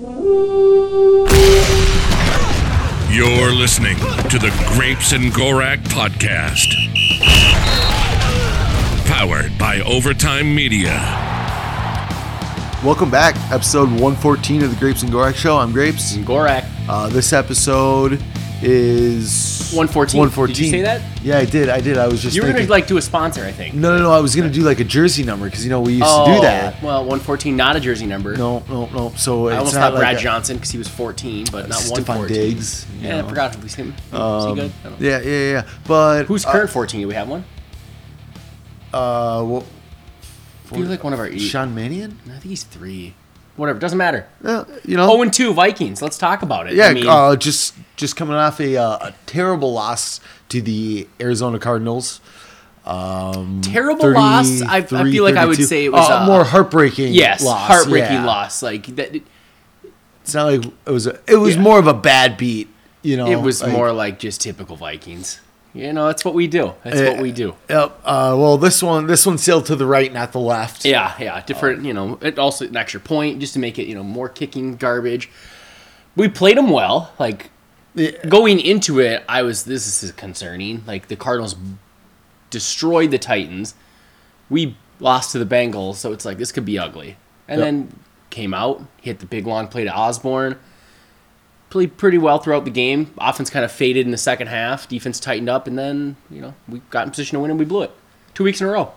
You're listening to the Grapes and Gorak podcast. Powered by Overtime Media. Welcome back, episode 114 of the Grapes and Gorak Show. I'm Grapes. And Gorak. Uh, this episode is 114. 114. Did you say that? Yeah, I did. I did. I was just You were thinking. gonna like do a sponsor, I think. no, no, no. I was gonna do like a jersey number because you know we used oh, to do that. Well, 114, not a jersey number. No, no, no. So I it's almost thought like Brad a- Johnson because he was 14, but not Stephon 114. Diggs. you Yeah, know. I forgot if we him. Um, he good? I don't know. Yeah, yeah, yeah. But Who's uh, current 14? Do we have one? Uh, well, I feel like one of our. eight- Sean Mannion. I think he's three. Whatever, doesn't matter. Yeah, you know. Oh, and two Vikings. Let's talk about it. Yeah, I mean, uh, just just coming off a, uh, a terrible loss to the Arizona Cardinals. Um, Terrible loss. I- I 33, feel like I would say it was, Uh, uh, more heartbreaking. yes, loss, heartbreaking yeah. loss. Like that. It's not like it was. A, it was Yeah. more of a bad beat. You know, It was like- more like just typical Vikings. You know, that's what we do. That's what we do. Yep. Uh, well, this one, this one sailed to the right, not the left. Yeah, yeah, different. You know, it also an extra point just to make it you know more kicking garbage. We played them well. Like Yeah. going into it, I was this is concerning. Like the Cardinals destroyed the Titans. We lost to the Bengals, so it's like this could be ugly. And Yep. then came out, hit the big long play to Osborn. Played pretty well throughout the game. Offense kind of faded in the second half. Defense tightened up, and then you know we got in position to win and we blew it. Two weeks in a row.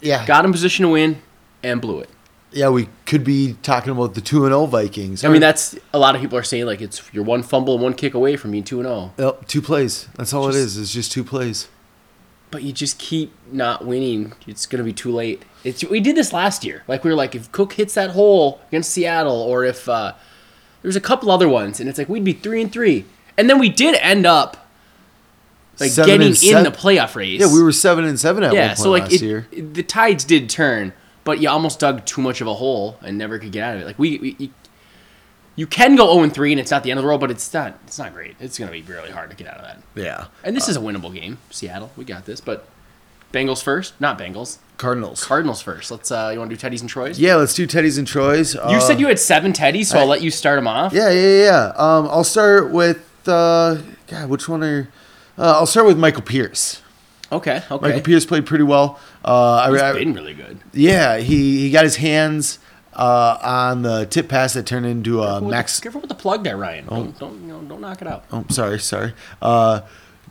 yeah, Got in position to win and blew it. yeah. We could be talking about the two and zero Vikings. I mean, that's a lot of people are saying like it's you're one fumble and one kick away from being two and oh. zero. Yep, two plays. That's all it Just- is. It's just two plays. But you just keep not winning. It's gonna be too late. It's we did this last year. Like we were like, if Cook hits that hole against Seattle, or if uh, there's a couple other ones, and it's like we'd be three and three, and then we did end up like Seven getting in seven. the playoff race. Yeah, we were seven and seven at yeah. one point So like last it, year. it- the tides did turn, but you almost dug too much of a hole and never could get out of it. Like we, we you, you can go zero and three, and it's not the end of the world, but it's not. It's not great. It's gonna be really hard to get out of that. Yeah, And this uh, is a winnable game, Seattle. We got this, but Bengals first, not Bengals. Cardinals. Cardinals first. Let's. uh You want to do Teddy's and Troy's? yeah, let's do Teddy's and Troy's. You Uh, said you had seven Teddy's, so I'll let you start them off. Yeah, yeah, yeah. Um, I'll start with uh, God. Which one are? Uh, I'll start with Michael Pierce. Okay. Okay. Michael Pierce played pretty well. Uh, I, He's I- been really good. yeah, he he got his hands uh, on the tip pass that turned into a Careful max. careful with the plug there, Ryan. Don't don't you know, don't knock it out. Oh, sorry, sorry. Uh,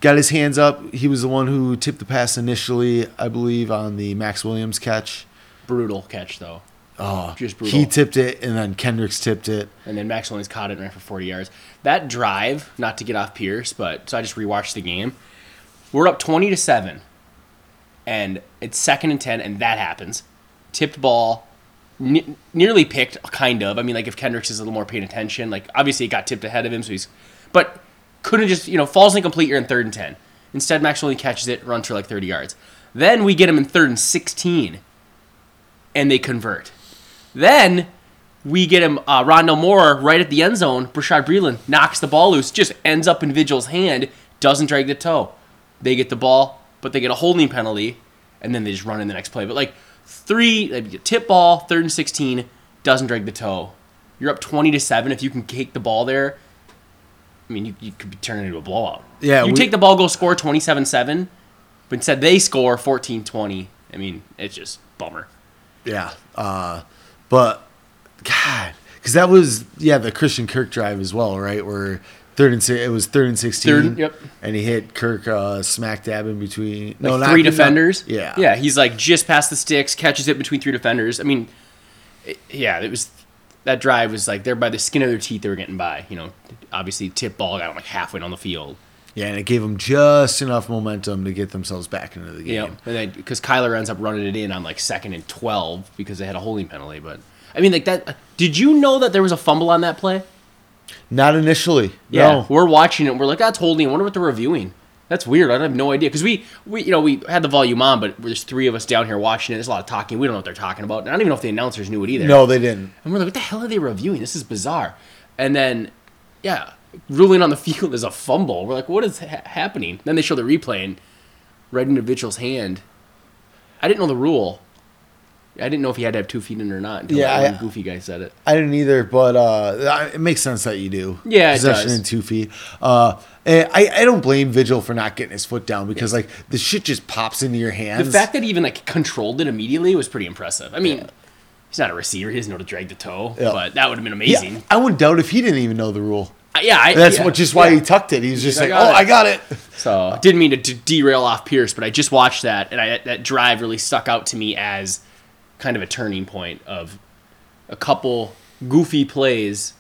got his hands up. He was the one who tipped the pass initially, I believe, on the Maxx Williams catch. Brutal catch though. Oh, Just brutal. he tipped it, and then Kendricks tipped it. And then Maxx Williams caught it and ran for 40 yards. That drive, not to get off Pierce, but so I just rewatched the game. We're up 20 to 7. And it's second and 10, and that happens. Tipped ball, ne- nearly picked, kind of. I mean, like if Kendricks is a little more paying attention, like obviously it got tipped ahead of him, so he's. But couldn't just, you know, falls incomplete, you're in third and 10. Instead, Max only catches it, runs for like 30 yards. Then we get him in third and 16, and they convert. Then we get him uh, Rondale Moore right at the end zone. Bashaud Breeland knocks the ball loose, just ends up in Vigil's hand, doesn't drag the toe. They get the ball, but they get a holding penalty, and then they just run in the next play. But like three, tip ball, third and sixteen, doesn't drag the toe. You're up twenty to seven. If you can kick the ball there, I mean, you, you could be turning into a blowout. Yeah, you we- take the ball, go score 27-7, but instead they score 14-20. I mean, it's just bummer. Yeah. Uh, but God, because that was yeah the Christian Kirk drive as well, right? Where third and it was third and sixteen. Third- yep. And he hit Kirk uh, smack dab in between. no, like not three not- defenders. yeah. yeah. He's like just past the sticks, catches it between three defenders. I mean, it, yeah, it was that drive was like they're by the skin of their teeth. They were getting by. You know, obviously tip ball got like halfway down the field. Yeah, and it gave them just enough momentum to get themselves back into the game. You know, and then because Kyler ends up running it in on like second and twelve because they had a holding penalty. But I mean, like that. Did you know that there was a fumble on that play? Not initially. Yeah, No. we're watching it. We're like, that's holding. I wonder what they're reviewing. That's weird. I have no idea because we, we, you know, we had the volume on, but there's three of us down here watching it. There's a lot of talking. We don't know what they're talking about. And I don't even know if the announcers knew it either. No, they didn't. And we're like, what the hell are they reviewing? This is bizarre. And then, yeah, ruling on the field is a fumble. We're like, what is ha- happening? Then they show the replay and right into hand. I didn't know the rule. I didn't know if you had to have two feet in or not. Until Yeah, I- goofy guy said it. I didn't either, but uh, it makes sense that you do. Yeah, it possession in two feet. Uh, I I don't blame Vigil for not getting his foot down because like the shit just pops into your hands. The fact that he even like controlled it immediately was pretty impressive. I mean, he's not a receiver; he doesn't know to drag the toe, Yeah. but that would have been yeah, amazing. I wouldn't doubt if he didn't even know the rule. Uh, Yeah, I, That's yeah, what just why yeah. he tucked it. He was just like, "Oh, "Oh, I got it." So didn't mean to d- derail off Pierce, but I just watched that, and I, that drive really stuck out to me as kind of a turning point of a couple goofy plays.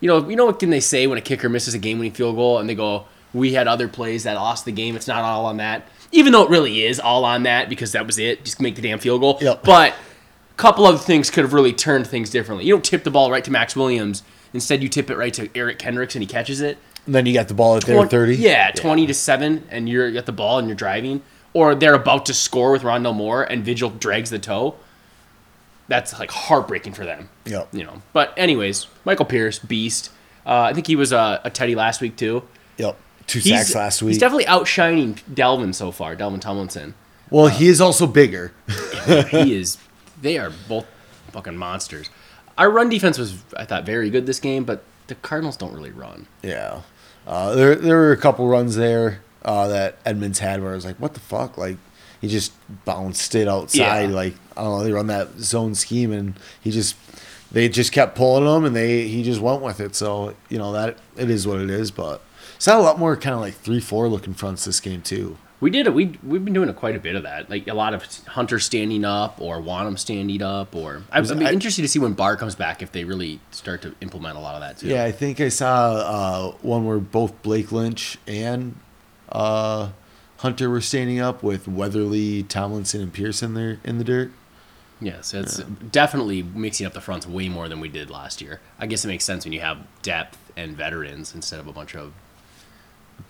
You know, you know what can they say when a kicker misses a game-winning field goal, and they go, "We had other plays that lost the game. It's not all on that." Even though it really is all on that because that was it. Just make the damn field goal. Yep. But a couple other things could have really turned things differently. You don't tip the ball right to Maxx Williams. Instead, you tip it right to Eric Kendricks, and he catches it. And then you got the ball at their 20 thirty. Yeah, 20 to 7, and you're at the ball and you're driving. Or they're about to score with Rondale Moore and Vigil drags the toe. That's like heartbreaking for them. Yep. You know. But, anyways, Michael Pierce, beast. Uh, I think he was uh, a Teddy last week, too. Yep. Two He's, sacks last week. He's definitely outshining Dalvin so far, Dalvin Tomlinson. well, he is also bigger. he is. They are both fucking monsters. Our run defense was, I thought, very good this game, but the Cardinals don't really run. Yeah. Uh, there there were a couple runs there uh, that Edmonds had where I was like, what the fuck? Like he just bounced it outside. Yeah. Like I don't know, they run that zone scheme and he just they just kept pulling him and they he just went with it. So you know that it is what it is. But it's not a lot more kind of like three four looking fronts this game too. We did it. We we've been doing a quite a bit of that. Like a lot of Hunter standing up or Wonnum standing up. Or I was I'd be I- interested to see when Barr comes back if they really start to implement a lot of that too. Yeah, I think I saw uh, one where both Blake Lynch and uh, Hunter were standing up with Weatherly, Tomlinson, and Pearson there in the dirt. Yes, it's definitely mixing up the fronts way more than we did last year. I guess it makes sense when you have depth and veterans instead of a bunch of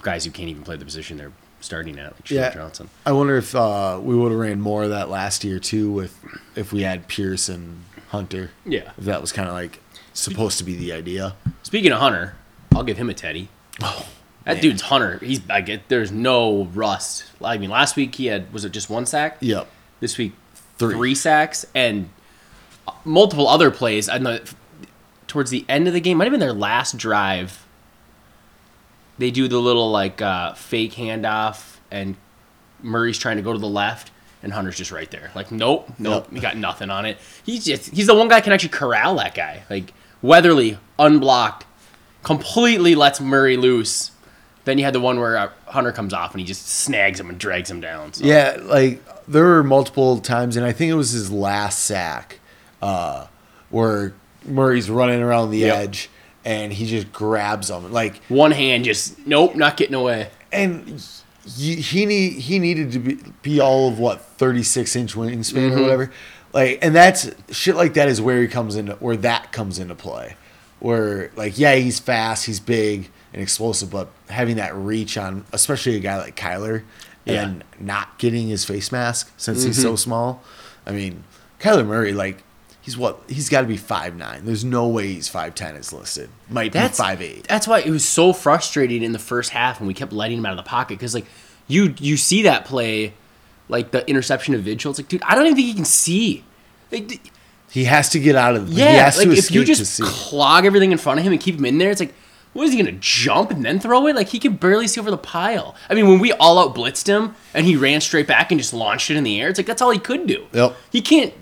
guys who can't even play the position they're starting at, like Yeah. Johnson. I wonder if uh, we would have ran more of that last year too, with if we had Pierce and Hunter. Yeah. If that was kind of like supposed to be the idea. Speaking of Hunter, I'll give him a Teddy. Oh, That man. dude's Hunter. He's I get there's no rust. I mean, last week he had was it just one sack? Yep. this week Three. three, sacks and multiple other plays. I know towards the end of the game, might have been their last drive. They do the little like uh, fake handoff, and Murray's trying to go to the left, and Hunter's just right there. Like, nope, nope, Yep. he got nothing on it. He's just he's the one guy who can actually corral that guy. Like Weatherly, unblocked, completely lets Murray loose. Then you had the one where uh, Hunter comes off and he just snags him and drags him down. So. Yeah, like there were multiple times, and I think it was his last sack, uh, where Murray's running around the Yep. edge, and he just grabs him. Like One hand just nope, not getting away. and he, he need he needed to be, be all of what 36 inch wingspan or whatever like and that's shit like that is where he comes into where that comes into play where like yeah he's fast he's big and explosive but having that reach on especially a guy like Kyler Yeah. and not getting his face mask since he's so mm-hmm. small I mean Kyler Murray like he's what he's got to be five nine there's no way he's 5'10 is listed might That's be five eight That's why it was so frustrating in the first half when we kept letting him out of the pocket because like you you see that play, like the interception of Vigil. It's like, dude, I don't even think he can see. Like, d- he has to get out of the he yeah, has like to if you just clog everything in front of him and keep him in there, it's like, what is he gonna jump and then throw it? Like he could barely see over the pile. I mean, when we all out blitzed him and he ran straight back and just launched it in the air, it's like that's all he could do. Yep. He can't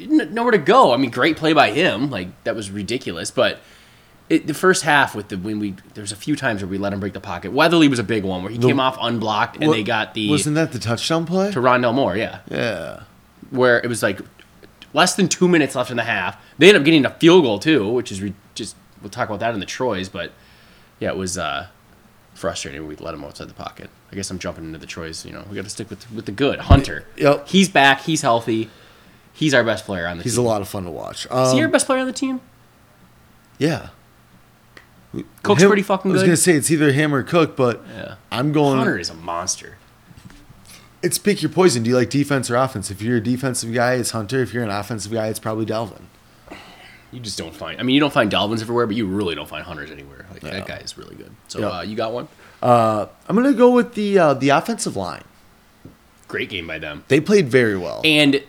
n- nowhere to go. I mean, great play by him. Like that was ridiculous, but. It, the first half with the when we there's a few times where we let him break the pocket. Weatherly was a big one where he came off unblocked and What- they got the Wasn't that the touchdown play? to Rondale Moore, yeah, Yeah. where it was like less than two minutes left in the half. They ended up getting a field goal too, which is re- just we'll talk about that in the Troys, but yeah, it was uh, frustrating. We let him outside the pocket. I guess I'm jumping into the choice. You know, we got to stick with with the good Hunter. Yep. he's back. He's healthy. He's our best player on the team. He's a lot of fun to watch. Is Um, he our best player on the team? yeah. Cook's Him- pretty fucking I was gonna say it's either him or Cook, but Yeah. I'm going. Hunter is a monster. It's pick your poison. Do you like defense or offense? If you're a defensive guy, it's Hunter. If you're an offensive guy, it's probably Dalvin. You just don't find. I mean, you don't find Dalvins everywhere, but you really don't find Hunters anywhere. Like Yeah. that guy is really good. So Yeah. uh, you got one. Uh, I'm gonna go with the uh, the offensive line. Great game by them. They played very well. And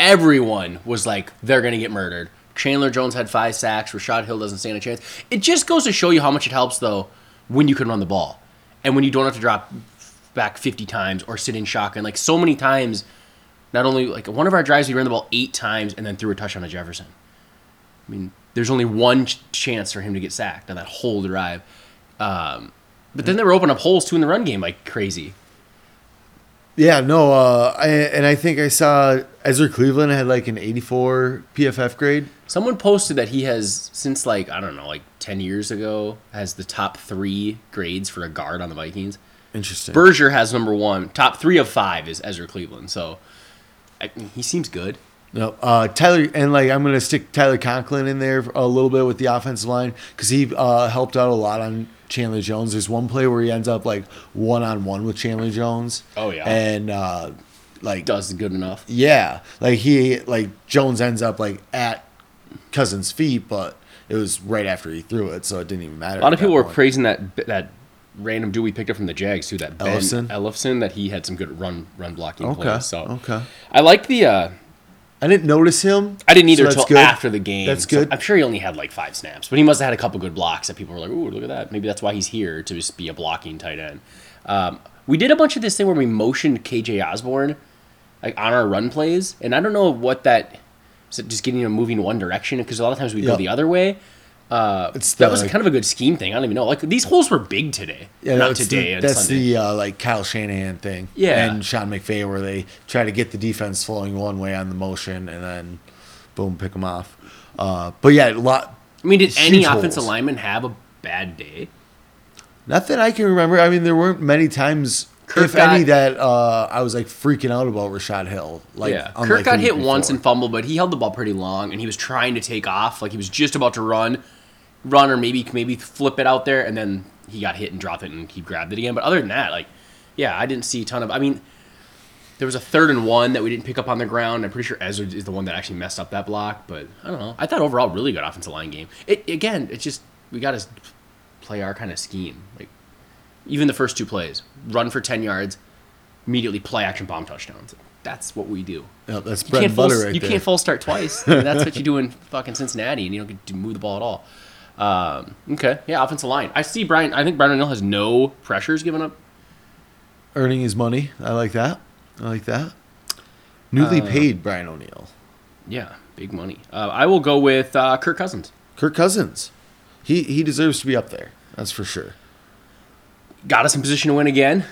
everyone was like, they're going to get murdered. Chandler Jones had five sacks. Rashod Hill doesn't stand a chance. It just goes to show you how much it helps, though, when you can run the ball. And when you don't have to drop back 50 times or sit in shotgun. Like, so many times, not only, like, one of our drives, we ran the ball eight times and then threw a touchdown to Jefferson. I mean, there's only one ch- chance for him to get sacked on that whole drive. Um, but then they were opening up holes, too, in the run game like crazy. Yeah, no, uh, I, and I think I saw Ezra Cleveland had like an 84 PFF grade. Someone posted that he has since like I don't know, like ten years ago, has the top three grades for a guard on the Vikings. Interesting. Berger has number one. Top three of five is Ezra Cleveland. So I, he seems good. No, uh, Tyler, and like I'm gonna stick Tyler Conklin in there a little bit with the offensive line because he uh, helped out a lot on Chandler Jones. There's one play where he ends up like one on one with Chandler Jones. Oh, yeah. and uh, like Does good enough. yeah, like he like Jones ends up like at Cousins' feet, but it was right after he threw it, so it didn't even matter. A lot of people were point. praising that that random dude we picked up from the Jags too. That Ben Ellefson? Ellefson, that he had some good run run blocking Okay, plays. So okay. I like the. uh I didn't notice him. I didn't either until good. after the game. That's So good. I'm sure he only had like five snaps, but he must have had a couple good blocks that people were like, "Ooh, look at that." Maybe that's why he's here to just be a blocking tight end. Um, we did a bunch of this thing where we motioned KJ Osborn like on our run plays, and I don't know what that is. It just getting him moving one direction because a lot of times we go the other way. Uh, It's that was kind of a good scheme thing. I don't even know. Like these holes were big today. Yeah, not today. The, that's Sunday. the uh, like Kyle Shanahan thing. Yeah. and Sean McVay where they try to get the defense flowing one way on the motion and then boom, pick them off. Uh, but yeah, a lot. I mean, did any huge offensive lineman have a bad day? Not that I can remember. I mean, there weren't many times, Kirk if any, that uh, I was like freaking out about Rashod Hill. Like, yeah, Kirk got hit week once and fumbled, but he held the ball pretty long, and he was trying to take off, like he was just about to run, run, or maybe maybe flip it out there, and then he got hit and dropped it, and he grabbed it again. But other than that, like, yeah, I didn't see a ton of. I mean, there was a third and one that we didn't pick up on the ground. I'm pretty sure Ezra is the one that actually messed up that block, but I don't know. I thought overall really good offensive line game. It again, it's just we got to play our kind of scheme, like even the first two plays, run for ten yards, immediately play action bomb touchdowns. That's what we do. Yeah, that's You bread can't full, right you there. can't full start twice. I mean, that's what you do in fucking Cincinnati, and you don't get to move the ball at all. Um, okay, yeah, offensive line. I see Brian. I think Brian O'Neill has no pressures given up. Earning his money. I like that. I like that. Newly Uh, paid Brian O'Neill. Yeah, big money. Uh, I will go with uh, Kirk Cousins. Kirk Cousins. He he deserves to be up there. That's for sure. Got us in position to win again.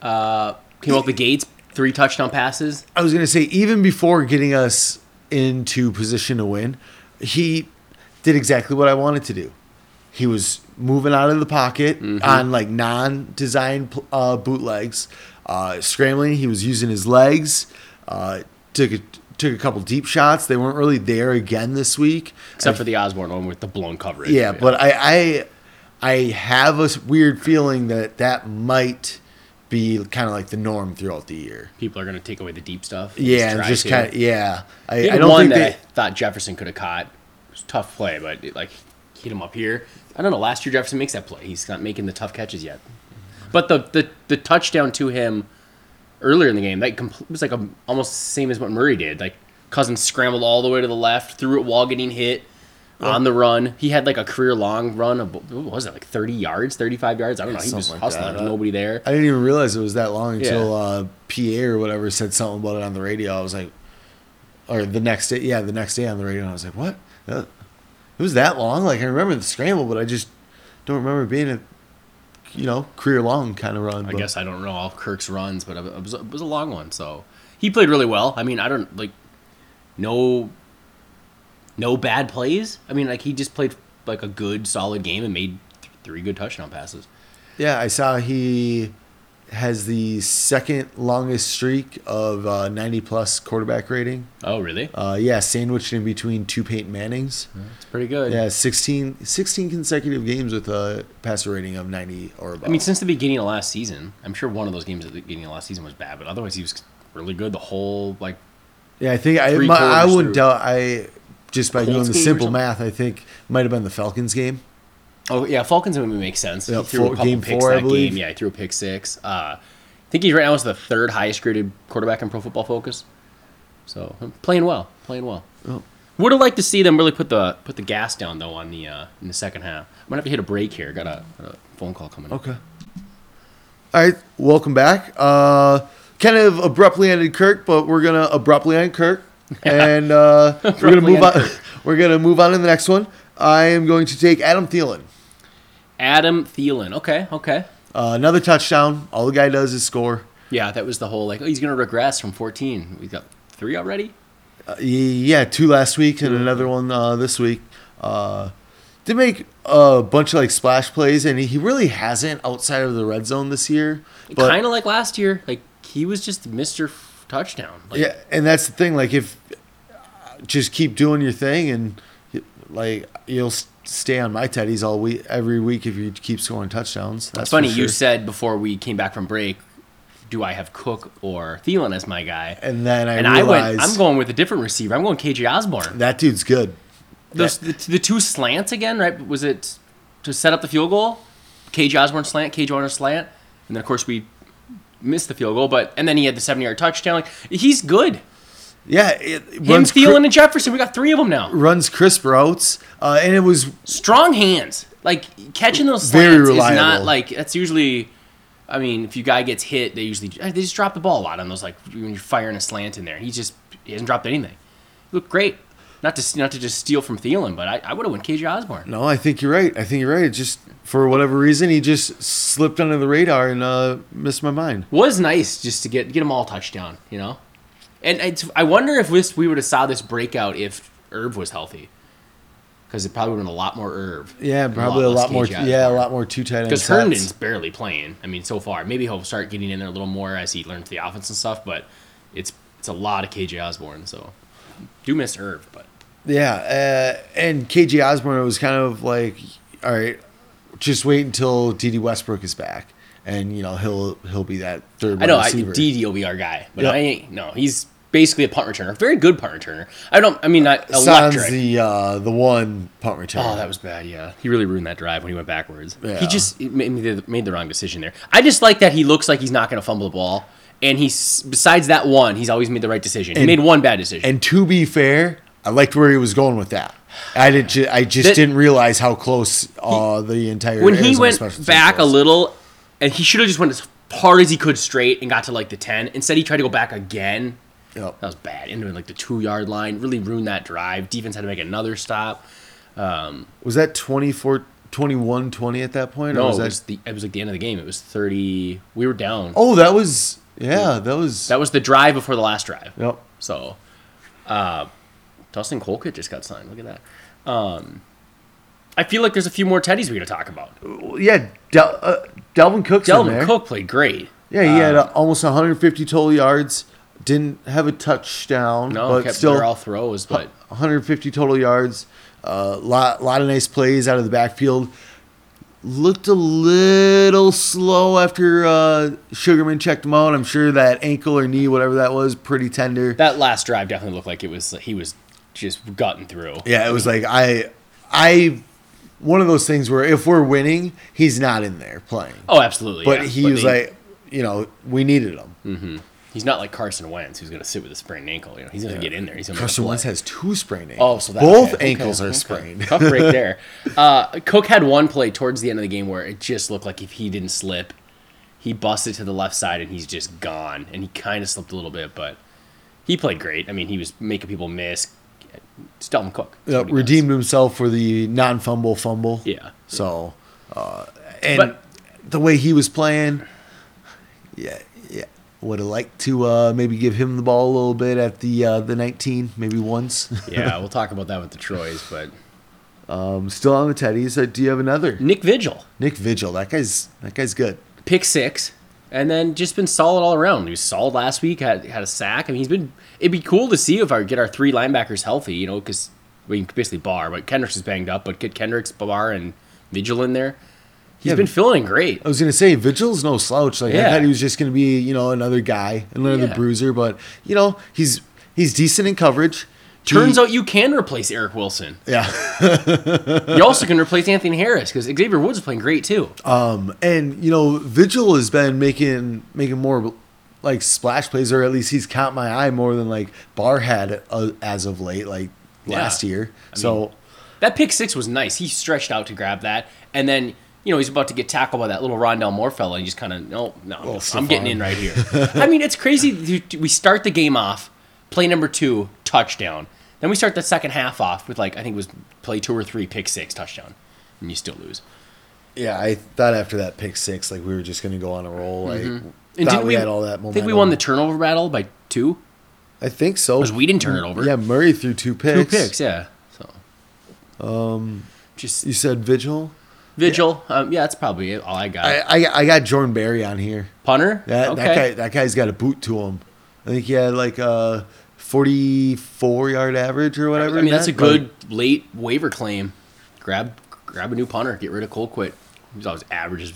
Uh, came out the gates, three touchdown passes. I was gonna say even before getting us into position to win, he did exactly what I wanted to do. He was moving out of the pocket on like non-designed uh, bootlegs, uh, scrambling. He was using his legs. Uh, took a, took a couple deep shots. They weren't really there again this week, Except for the Osborn one with the blown coverage. yeah, but I, I I have a weird feeling that that might be kind of like the norm throughout the year. people are going to take away the deep stuff. Yeah, and try just to. kind of yeah. I, I don't one think that they. I thought Jefferson could have caught. It was a tough play, but it, like hit him up here. I don't know. Last year Jefferson makes that play. He's not making the tough catches yet. But the the, the touchdown to him earlier in the game that compl- was like a, almost the same as what Murray did. Like Cousins scrambled all the way to the left, threw it while getting hit on the run. He had like a career long run of what was it like thirty yards, thirty five yards? I don't know. He was like hustling. that. Nobody there. I didn't even realize it was that long until Yeah. uh, PA or whatever said something about it on the radio. I was like, or the next day, yeah, the next day on the radio, and I was like, what? It was that long? Like I remember the scramble, but I just don't remember being a, you know, career long kind of run. I but- guess I don't know all Kirk's runs, but it was, it was a long one. So he played really well. I mean, I don't like no no bad plays. I mean, like he just played like a good, solid game and made th- three good touchdown passes. Yeah, I saw he has the second longest streak of uh, 90 plus quarterback rating. Oh, really? Uh, yeah, sandwiched in between two Peyton Mannings. It's pretty good. Yeah, 16, 16 consecutive games with a passer rating of 90 or above. I mean, since the beginning of last season, I'm sure one of those games at the beginning of last season was bad, but otherwise he was really good the whole like. yeah, I think I, my, I wouldn't through. doubt. I just by Colts doing the simple math, I think might have been the Falcons game. Oh yeah, Falcons would make sense. Yeah, he threw four- a couple game picks four, I that believe. game. Yeah, he threw a pick six. Uh, I think he's right now is the third highest graded quarterback in Pro Football Focus. So playing well, playing well. Oh. Would have liked to see them really put the put the gas down though on the uh, in the second half. I'm gonna have to hit a break here. Got a, got a phone call coming. Okay. All right, welcome back. Uh, kind of abruptly ended Kirk, but we're gonna abruptly end Kirk, and uh, we're gonna move on. Kirk. We're gonna move on to the next one. I am going to take Adam Thielen. Adam Thielen. Okay, okay. Uh, another touchdown. All the guy does is score. Yeah, that was the whole like oh, he's gonna regress from 14. We've got three already. Uh, yeah, two last week and another one uh, this week. Uh, did make a bunch of like splash plays, and he really hasn't outside of the red zone this year. Kind of like last year. Like he was just Mr. Touchdown. Like, yeah, and that's the thing. Like if just keep doing your thing, and like you'll stay on my teddies all week, every week if you keep scoring touchdowns. That's It's funny. for You said before we came back from break, do I have Cook or Thielen as my guy? and then I and I went. I'm going with a different receiver. I'm going KJ Osborn. that dude's good. Those the, the two slants again, right? Was it to set up the field goal? KJ Osborn slant, KJ Warner slant, and then of course we missed the field goal. But and then he had the 70 yard touchdown. Like he's good. Yeah, it Him, runs Thielen, cri- and Jefferson. We got three of them now. runs crisp routes, uh, and it was Strong hands. Like catching those Very slants is not like that's usually. I mean, if you guy gets hit, they usually they just drop the ball a lot on those. Like when you're firing a slant in there, he just he hasn't dropped anything. Look great. Not to not to just steal from Thielen, but I, I would have went KJ Osborn. no. I think you're right. I think you're right. It just for whatever reason, he just slipped under the radar and uh, missed my mind. was nice just to get get them all touchdown, you know. And it's, I wonder if this we would have saw this breakout if Irv was healthy, because it probably would have been a lot more Irv. Yeah, probably a lot more. Yeah, a lot more two tight end Because. Herndon's barely playing. I mean, so far, maybe he'll start getting in there a little more as he learns the offense and stuff. But it's it's a lot of KJ Osborn, so do miss Irv, but Yeah, uh, and KJ Osborn was kind of like, all right, just wait until Dede Westbrook is back, and you know he'll he'll be that third I know I, receiver. Dede will be our guy, but Yep. I ain't. No, he's basically a punt returner, very good punt returner. I don't. I mean, not Sans electric. the uh, the one punt returner. Oh, that was bad. Yeah, he really ruined that drive when he went backwards. Yeah. He just made, the- made the wrong decision there. I just like that he looks like he's not going to fumble the ball, and he's besides that one, he's always made the right decision. he made one bad decision. And to be fair, I liked where he was going with that. I did. Ju- I just That- didn't realize how close uh, the entire when he went back a little, and he should have just went as hard as he could straight and got to like the ten. Instead, he tried to go back again. Yep. That was bad. Into like the two yard line, really ruined that drive. Defense had to make another stop. Was that 24, 21, 20 at that point? or No, was it that, was the it was like the end of the game. It was thirty. We were down. oh, that was yeah, that was. That was the drive before the last drive. yep. So, uh, Dustin Colquitt just got signed. Look at that. Um, I feel like there's a few more teddies we got to talk about. Yeah, Del- uh, Dalvin Cook's in Dalvin. Cook played great. Yeah, he had uh, almost 150 total yards. Didn't have a touchdown, No, but kept still all throws, but 150 total yards. A uh, lot, lot of nice plays out of the backfield. Looked a little slow after uh, Sugarman checked him out. I'm sure that ankle or knee, whatever that was, pretty tender. that last drive definitely looked like it was he was just gutting through. yeah, it was like I, I, one of those things where if we're winning, he's not in there playing. Oh, absolutely. but yeah. he was they- like, you know, we needed him. he's not like Carson Wentz who's going to sit with a sprained ankle. You know, he's going to get in there. He's to Carson Wentz has two sprained ankles. Oh, ankles. so that, both okay, ankles okay, are sprained. Tough break there. Uh, Cook had one play towards the end of the game where it just looked like if he didn't slip, he busted to the left side and he's just gone. And he kind of slipped a little bit, but he played great. I mean, he was making people miss. It's Dalvin Cook. Yep, does. redeemed himself for the non-fumble fumble. Yeah. So, uh, and But- the way he was playing, yeah, yeah, would have liked to uh, maybe give him the ball a little bit at the uh, the 19, maybe once. Yeah, we'll talk about that with the Troys, but um, still on the Teddies. Uh, do you have another? Nick Vigil, Nick Vigil. That guy's that guy's good. pick six, and then just been solid all around. He was solid last week. Had had a sack. I mean, he's been. It'd be cool to see if I get our three linebackers healthy. You know, because we can basically Barr, but Kendricks is banged up. But get Kendricks, Barr, and Vigil in there. He's Yeah, been feeling great. I was gonna say Vigil's no slouch. Like I thought he was just gonna be you know another guy, another Yeah. bruiser, but you know he's he's decent in coverage. Turns out you can replace Eric Wilson. yeah. You also can replace Anthony Harris because Xavier Woods is playing great too. Um, and you know, Vigil has been making making more like splash plays, or at least he's caught my eye more than like Barr had uh, as of late, like Yeah. last year. I so mean, That pick six was nice. He stretched out to grab that, and then you know he's about to get tackled by that little Rondale Moore fella, and he just kind of no, no, I'm getting in right here. I mean, it's crazy. We start the game off, play number two, touchdown. Then we start the second half off with like I think it was play two or three, pick six, touchdown, and you still lose. yeah, I thought after that pick six, like we were just gonna go on a roll. Like And thought didn't we, had all that Momentum. I think we won the turnover battle by two. I think so. Because we didn't turn it over. Yeah, Murray threw two picks. Two picks. yeah. So, um, just You said Vigil. vigil. Um, yeah, that's probably it, all I got. I, I I got Jordan Berry on here. Punter. That okay. that guy that guy's got a boot to him. I think he had like a forty four yard average or whatever. I mean, that's a Matt. good late waiver claim. Grab grab a new punter. Get rid of Colquitt. He's always averages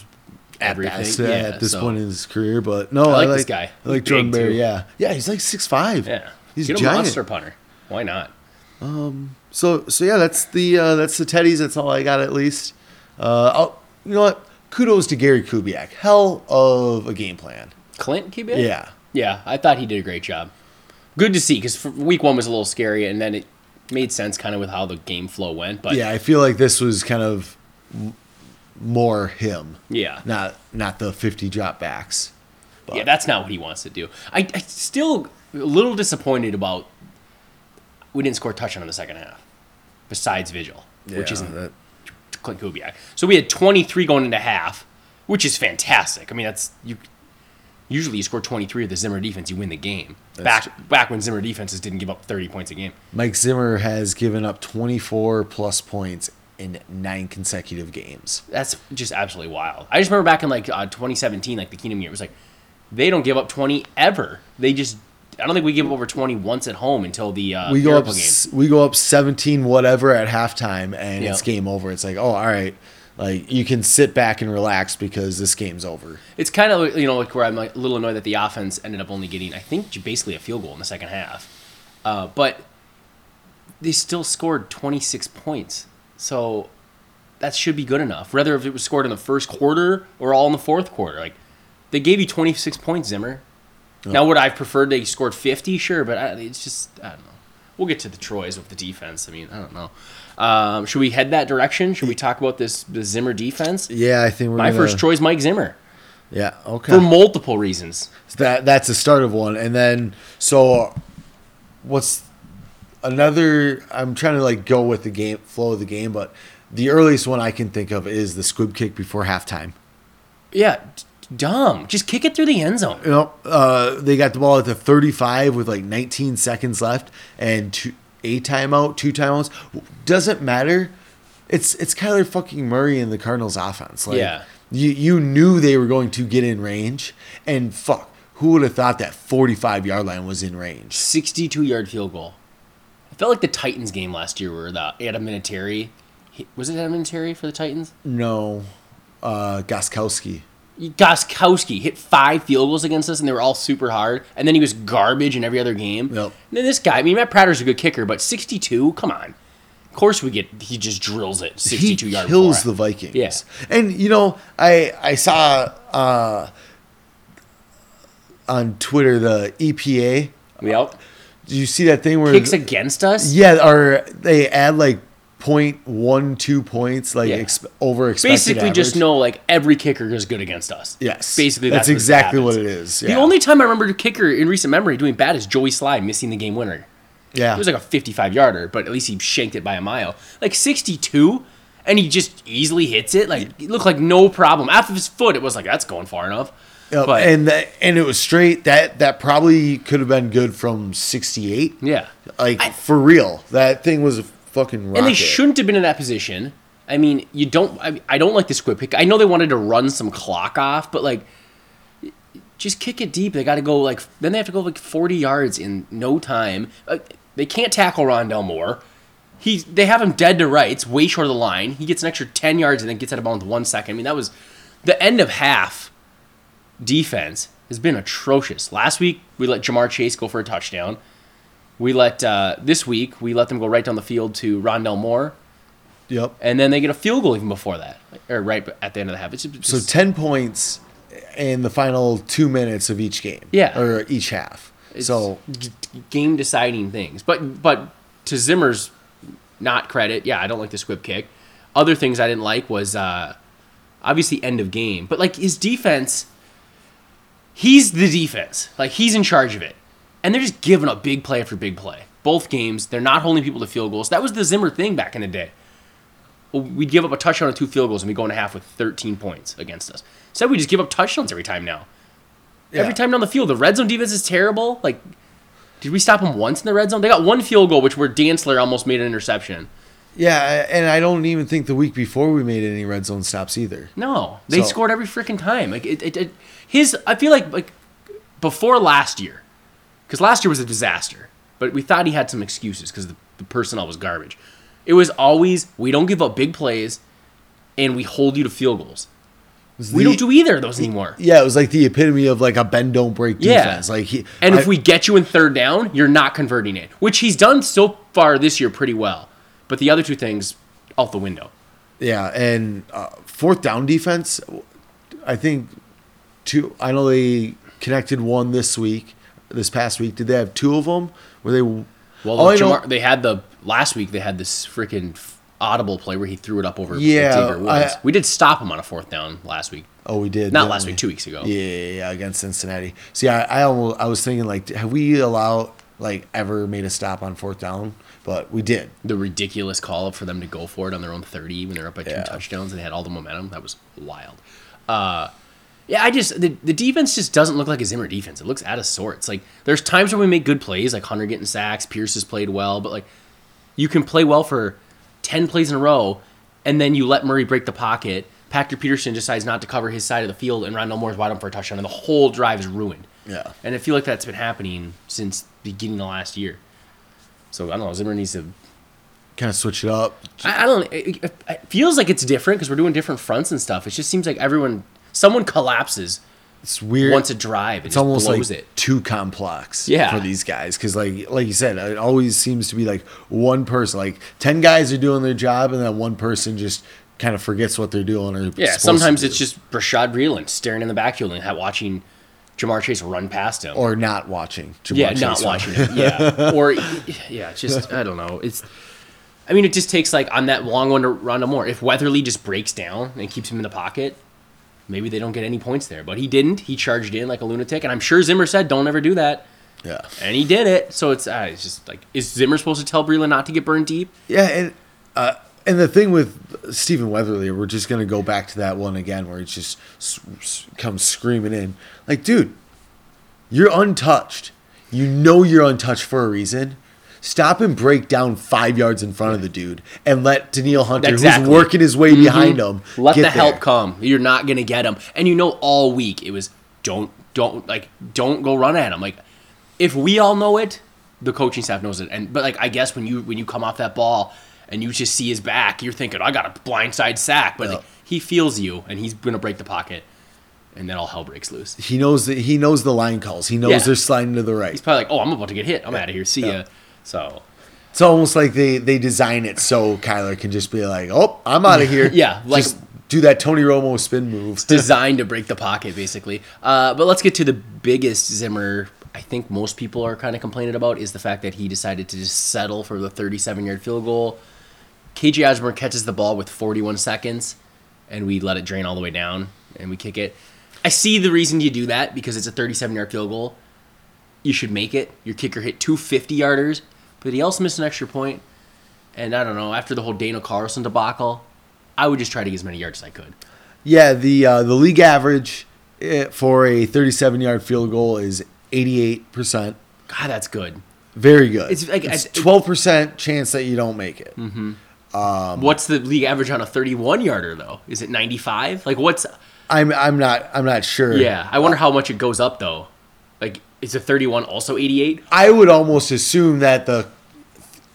at everything. best, yeah, at this so- point in his career. But no, I I like like, this guy. I like Jordan Berry. Yeah, yeah, he's like six five. Yeah, he's get a giant. monster punter. Why not? So so yeah, that's the uh, that's the Teddies. That's all I got at least. Uh, I'll, you know what? Kudos to Gary Kubiak. Hell of a game plan. Clint Kubiak. Yeah. yeah. I thought he did a great job. Good to see because week one was a little scary, and then it made sense kind of with how the game flow went. But Yeah, I feel like this was kind of more him, yeah, not not the fifty drop backs. But Yeah, that's not what he wants to do. I, I still a little disappointed about we didn't score a touchdown in the second half, besides Vigil, which isn't that- Clint Kubiak. So we had 23 going into half, which is fantastic. I mean, that's you. Usually, you score 23 with the Zimmer defense, you win the game. That's back back when Zimmer defenses didn't give up 30 points a game. Mike Zimmer has given up twenty four plus points in nine consecutive games. That's just absolutely wild. I just remember back in like uh, 2017, like the Keenum year, it was like they don't give up 20 ever. They just I don't think we give up over 20 once at home until the uh, we go up game. we go up 17 whatever at halftime and Yeah. it's game over it's like oh all right like you can sit back and relax because this game's over It's kind of you know like where I'm like a little annoyed that the offense ended up only getting I think basically a field goal in the second half, uh, but they still scored 26 points, so that should be good enough. Whether if it was scored in the first quarter or all in the fourth quarter, like they gave you 26 points, Zimmer. Now would I have preferred they scored 50? Sure, but I, it's just I don't know. We'll get to the Troys with the defense. I mean I don't know. Um, should we head that direction? Should we talk about this the Zimmer defense? yeah i think we're My gonna, first choice, Mike Zimmer, yeah okay for multiple reasons. that that's the start of one and then so what's another i'm trying to like go with the game flow of the game but the earliest one i can think of is the squib kick before halftime Yeah, d- dumb. Just kick it through the end zone. you know, uh, they got the ball at the 35 with like 19 seconds left and two, a timeout, two timeouts. Doesn't matter. It's it's Kyler fucking Murray and the Cardinals offense. Like, Yeah. You you knew they were going to get in range, and fuck, who would have thought that 45 yard line was in range? 62 yard field goal. I felt like the Titans game last year where the Adam Vinatieri, he- was it Adam Vinatieri for the Titans? No, uh, Gostkowski. Gostkowski hit five field goals against us, and they were all super hard. And then he was garbage in every other game. Yep. And then this guy, I mean, Matt Prater's a good kicker, but 62, come on. Of course we get, he just drills it 62 he yard kills before. the Vikings. Yeah. and you know, I I saw uh, on Twitter the EPA. Yep. Do you see that thing where Kicks against us? Yeah, or they add like point one two points, like Yeah. exp- over expected. Basically, just know like every kicker is good against us. Yes, Basically, that's, that's, exactly happens. what it is. The only time I remember a kicker in recent memory doing bad is Joey Slye missing the game winner. yeah, It was like a 55 yarder, but at least he shanked it by a mile. Like 62, and he just easily hits it. Like it looked like no problem. After his foot, it was like that's going far enough. Yep, but and that, and it was straight. That that probably could have been good from sixty eight. yeah, Like I- for real, that thing was fucking rocket. and they shouldn't have been in that position. I mean, you don't. I, I don't like the squib pick. I know they wanted to run some clock off, but like, just kick it deep. They got to go like. Then they have to go like 40 yards in no time. Uh, they can't tackle Rondale Moore. He they have him dead to rights, way short of the line. He gets an extra 10 yards and then gets out of bounds one second. I mean, that was the end of half. Defense has been atrocious. Last week we let Ja'Marr Chase go for a touchdown. We let uh, this week we let them go right down the field to Rondale Moore, Yep. and then they get a field goal even before that, or right at the end of the half. It's just, So ten points in the final two minutes of each game. Yeah. or each half. It's so game deciding things. But but to Zimmer's not credit, yeah, I don't like the squib kick. Other things I didn't like was uh, obviously end of game, but like his defense, he's the defense. Like he's in charge of it, and they're just giving up big play after big play. Both games, they're not holding people to field goals. That was the Zimmer thing back in the day. We'd give up a touchdown and two field goals, and we go in a half with 13 points against us. Instead, we just give up touchdowns every time now. Every time down the field, the red zone defense is terrible. Like, did we stop them once in the red zone? They got one field goal, which where Dantzler almost made an interception. yeah, and I don't even think the week before we made any red zone stops either. No, they So- scored every freaking time. Like it, it, it, his. I feel like like before last year, because last year was a disaster. But we thought he had some excuses because the, the personnel was garbage. It was always we don't give up big plays, and we hold you to field goals. We The- don't do either of those anymore. Yeah, it was like the epitome of like a bend don't break defense. Yeah. Like he, And I- if we get you in third down, you're not converting it, which he's done so far this year pretty well. But the other two things out the window. Yeah, and uh, fourth down defense, I think two. I know they connected one this week, this past week. Did they have two of them? Were they? Well, all I know- Ja'Marr, they had the last week. They had this freaking audible play where he threw it up over Yeah, Woods. I- we did stop him on a fourth down last week. oh, we did. Not last we? week, two weeks ago. Yeah, yeah, yeah, against Cincinnati. See, I, I almost, I was thinking like, have we allowed like ever made a stop on fourth down? But we did. The ridiculous call up for them to go for it on their own thirty when they're up by two Yeah. touchdowns and they had all the momentum. That was wild. Uh, yeah, I just the, the defense just doesn't look like a Zimmer defense. It looks out of sorts. Like there's times where we make good plays, like Hunter getting sacks, Pierce has played well, but like you can play well for ten plays in a row, and then you let Murray break the pocket. Patrick Peterson decides not to cover his side of the field, and Rondale Moore's wide open for a touchdown, and the whole drive is ruined. Yeah. And I feel like that's been happening since beginning of last year. So I don't know. Zimmer needs to Kind of switch it up. I, I don't. It, it- it feels like it's different because we're doing different fronts and stuff. It just seems like everyone, someone collapses It's weird. once a drive. It it's just almost blows like it. too complex Yeah. for these guys because like like you said it always seems to be like one person like 10 guys are doing their job and then one person just kind of forgets what they're doing or Yeah. Sometimes it's just Bashaud Breeland staring in the backfield and watching Ja'Marr Chase run past him. or not watching Ja'Marr yeah, Chase not run. watching it. Yeah. or yeah, just I don't know. It's. I mean, it just takes like on that long one to run Rondale Moore. If Weatherly just breaks down and keeps him in the pocket, maybe they don't get any points there. But he didn't. He charged in like a lunatic, and I'm sure Zimmer said, "Don't ever do that." yeah and he did it. So it's uh, it's just like is Zimmer supposed to tell Breeland not to get burned deep? yeah and uh and the thing with Stephen Weatherly, we're just gonna go back to that one again, where he just comes screaming in, like, dude, you're untouched. You know you're untouched for a reason. Stop and break down five yards in front of the dude, and let Danielle Hunter, Exactly. who's working his way mm-hmm. behind him, Let get the help there. come. You're not gonna get him, and you know all week it was don't don't like don't go run at him. Like if we all know it, the coaching staff knows it. And but like I guess when you when you come off that ball and you just see his back, you're thinking I got a blindside sack, but Yeah. like, he feels you and he's gonna break the pocket, and then all hell breaks loose. He knows that he knows the line calls. He knows Yeah. they're sliding to the right. He's probably like, oh, I'm about to get hit. I'm out of here. See Yeah. ya. So It's almost like they they design it so Kyler can just be like, "Oh, I'm out of here." Yeah, like- just do that Tony Romo spin move. designed to break the pocket, basically. Uh, but let's get to the biggest Zimmer. I think most people are kind of complaining about is the fact that he decided to just settle for the 37 yard field goal. KJ Osborn catches the ball with 41 seconds, and we let it drain all the way down, and we kick it. I see the reason you do that because it's a 37 yard field goal. You should make it. Your kicker hit two 50 yarders, but he also missed an extra point. And I don't know, after the whole Daniel Carlson debacle, I would just try to get as many yards as I could. Yeah, the uh, the league average eh, for a 37 yard field goal is 88 percent. God, that's good. Very good. It's like- it's I- 12 percent chance that you don't make it. Um, what's the league average on a 31 yarder though? Is it 95? Like what's I'm I'm not I'm not sure. Yeah, I wonder how much it goes up though. Like is a 31 also 88? I would almost assume that the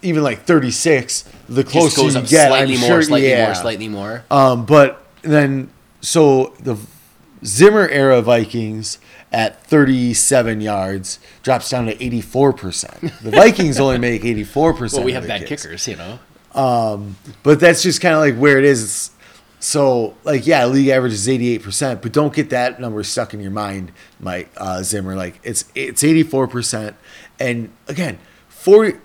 even like 36, the closer goes you get, slightly I'm more, sure, slightly yeah. more, slightly more. Um, but then, so the Zimmer era Vikings at 37 yards drops down to 84%. The Vikings only make 84%. Well, we have bad kicks. kickers, you know. But that's just kind of like where it is. It's so like yeah, league average is eighty eight percent, but don't get that number stuck in your mind, Mike uh, Zimmer. Like it's it's eighty four percent, and again, 40,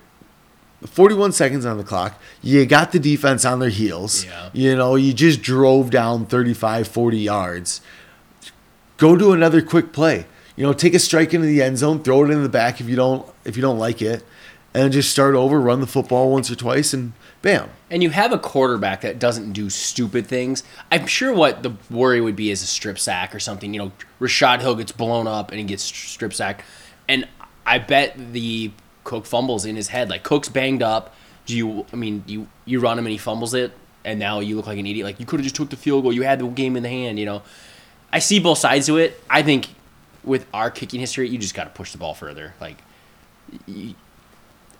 41 seconds on the clock. You got the defense on their heels. Yeah. You know, you just drove down 35, 40 yards. Go do another quick play. You know, take a strike into the end zone, throw it in the back if you don't if you don't like it, and just start over, run the football once or twice, and bam. and you have a quarterback that doesn't do stupid things, I'm sure what the worry would be is a strip sack or something. You know, Rashod Hill gets blown up and he gets strip sacked, and I bet the Cook fumbles in his head. Like Cook's banged up. Do you? I mean, you you run him and he fumbles it, and now you look like an idiot. Like you could have just took the field goal. You had the game in the hand. You know, I see both sides to it. I think with our kicking history, you just got to push the ball further. Like,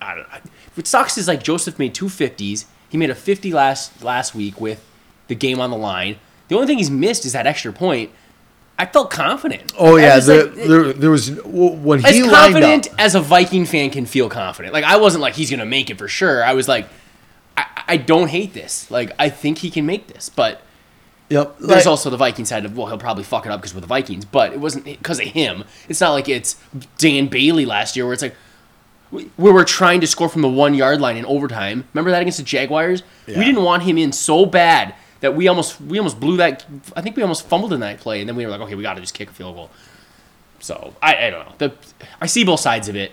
I don't. I, what sucks is like Joseph made two fifties. He made a fifty last last week with the game on the line. The only thing he's missed is that extra point. I felt confident. Oh yeah, there, like- there, there was when as he lined confident up. as a Viking fan can feel confident. Like I wasn't like he's gonna make it for sure. I was like, I, I don't hate this. Like I think he can make this, but Yep. there's also the Viking side of well, he'll probably fuck it up because we're the Vikings. But it wasn't because of him. It's not like it's Dan Bailey last year where it's like we we were trying to score from the one yard line in overtime. Remember that against the Jaguars? Yeah. We didn't want him in so bad that we almost we almost blew that. I think we almost fumbled in that play, and then we were like, okay, we got to just kick a field goal. So I, I don't know. The I see both sides of it.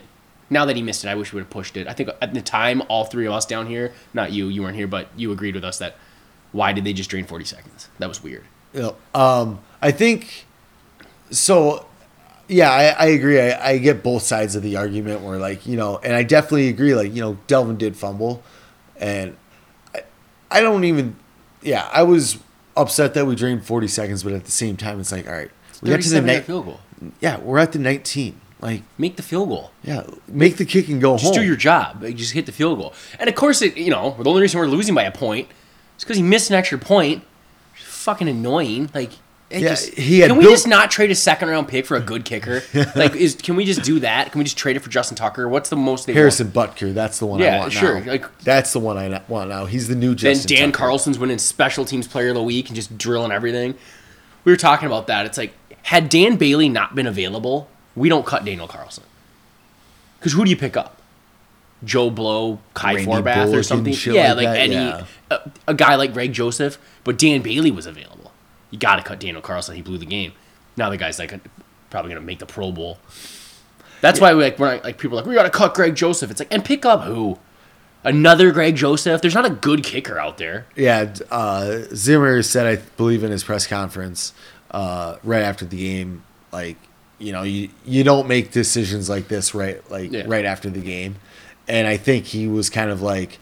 Now that he missed it, I wish we would have pushed it. I think at the time, all three of us down here, not you, you weren't here, but you agreed with us that why did they just drain 40 seconds? That was weird. know, um, I think so. Yeah, I, I agree. I, I get both sides of the argument where, like, you know, and I definitely agree. Like, you know, Dalvin did fumble, and I, I don't even. Yeah, I was upset that we drained forty seconds, but at the same time, it's like, all right, we got to the 37 yard night. field goal. Yeah, we're at the nineteen. Like, Make the field goal. yeah, make the kick and go Just home. Just do your job. Like, Just hit the field goal. And of course, it, you know, the only reason we're losing by a point is because he missed an extra point. It's fucking annoying. Like, it Yeah, just, he had can we built- just not trade a second round pick for a good kicker? like, is can we just do that? Can we just trade it for Justin Tucker? What's the most they want? Harrison Butker. That's the one I Yeah, want sure, now. like- that's the one I want now. He's the new Then Dan Tucker. Carlson's winning special teams player of the week and just drilling everything. We were talking about that. It's like had Dan Bailey not been available, we don't cut Daniel Carlson. Because who do you pick up? Joe Blow, Kai Randy Forbath, Bullock or something? Yeah, like like, any yeah. A, a guy like Greg Joseph, but Dan Bailey was available. You got to cut Daniel Carlson. He blew the game. Now the guy's like probably gonna make the Pro Bowl. That's why we like we're not, like people are like we got to cut Greg Joseph. It's like and pick up who? Another Greg Joseph. There's not a good kicker out there. Yeah, uh, Zimmer said, I believe in his press conference uh, right after the game, like you know, you you don't make decisions like this right like Yeah. right after the game, and I think he was kind of like,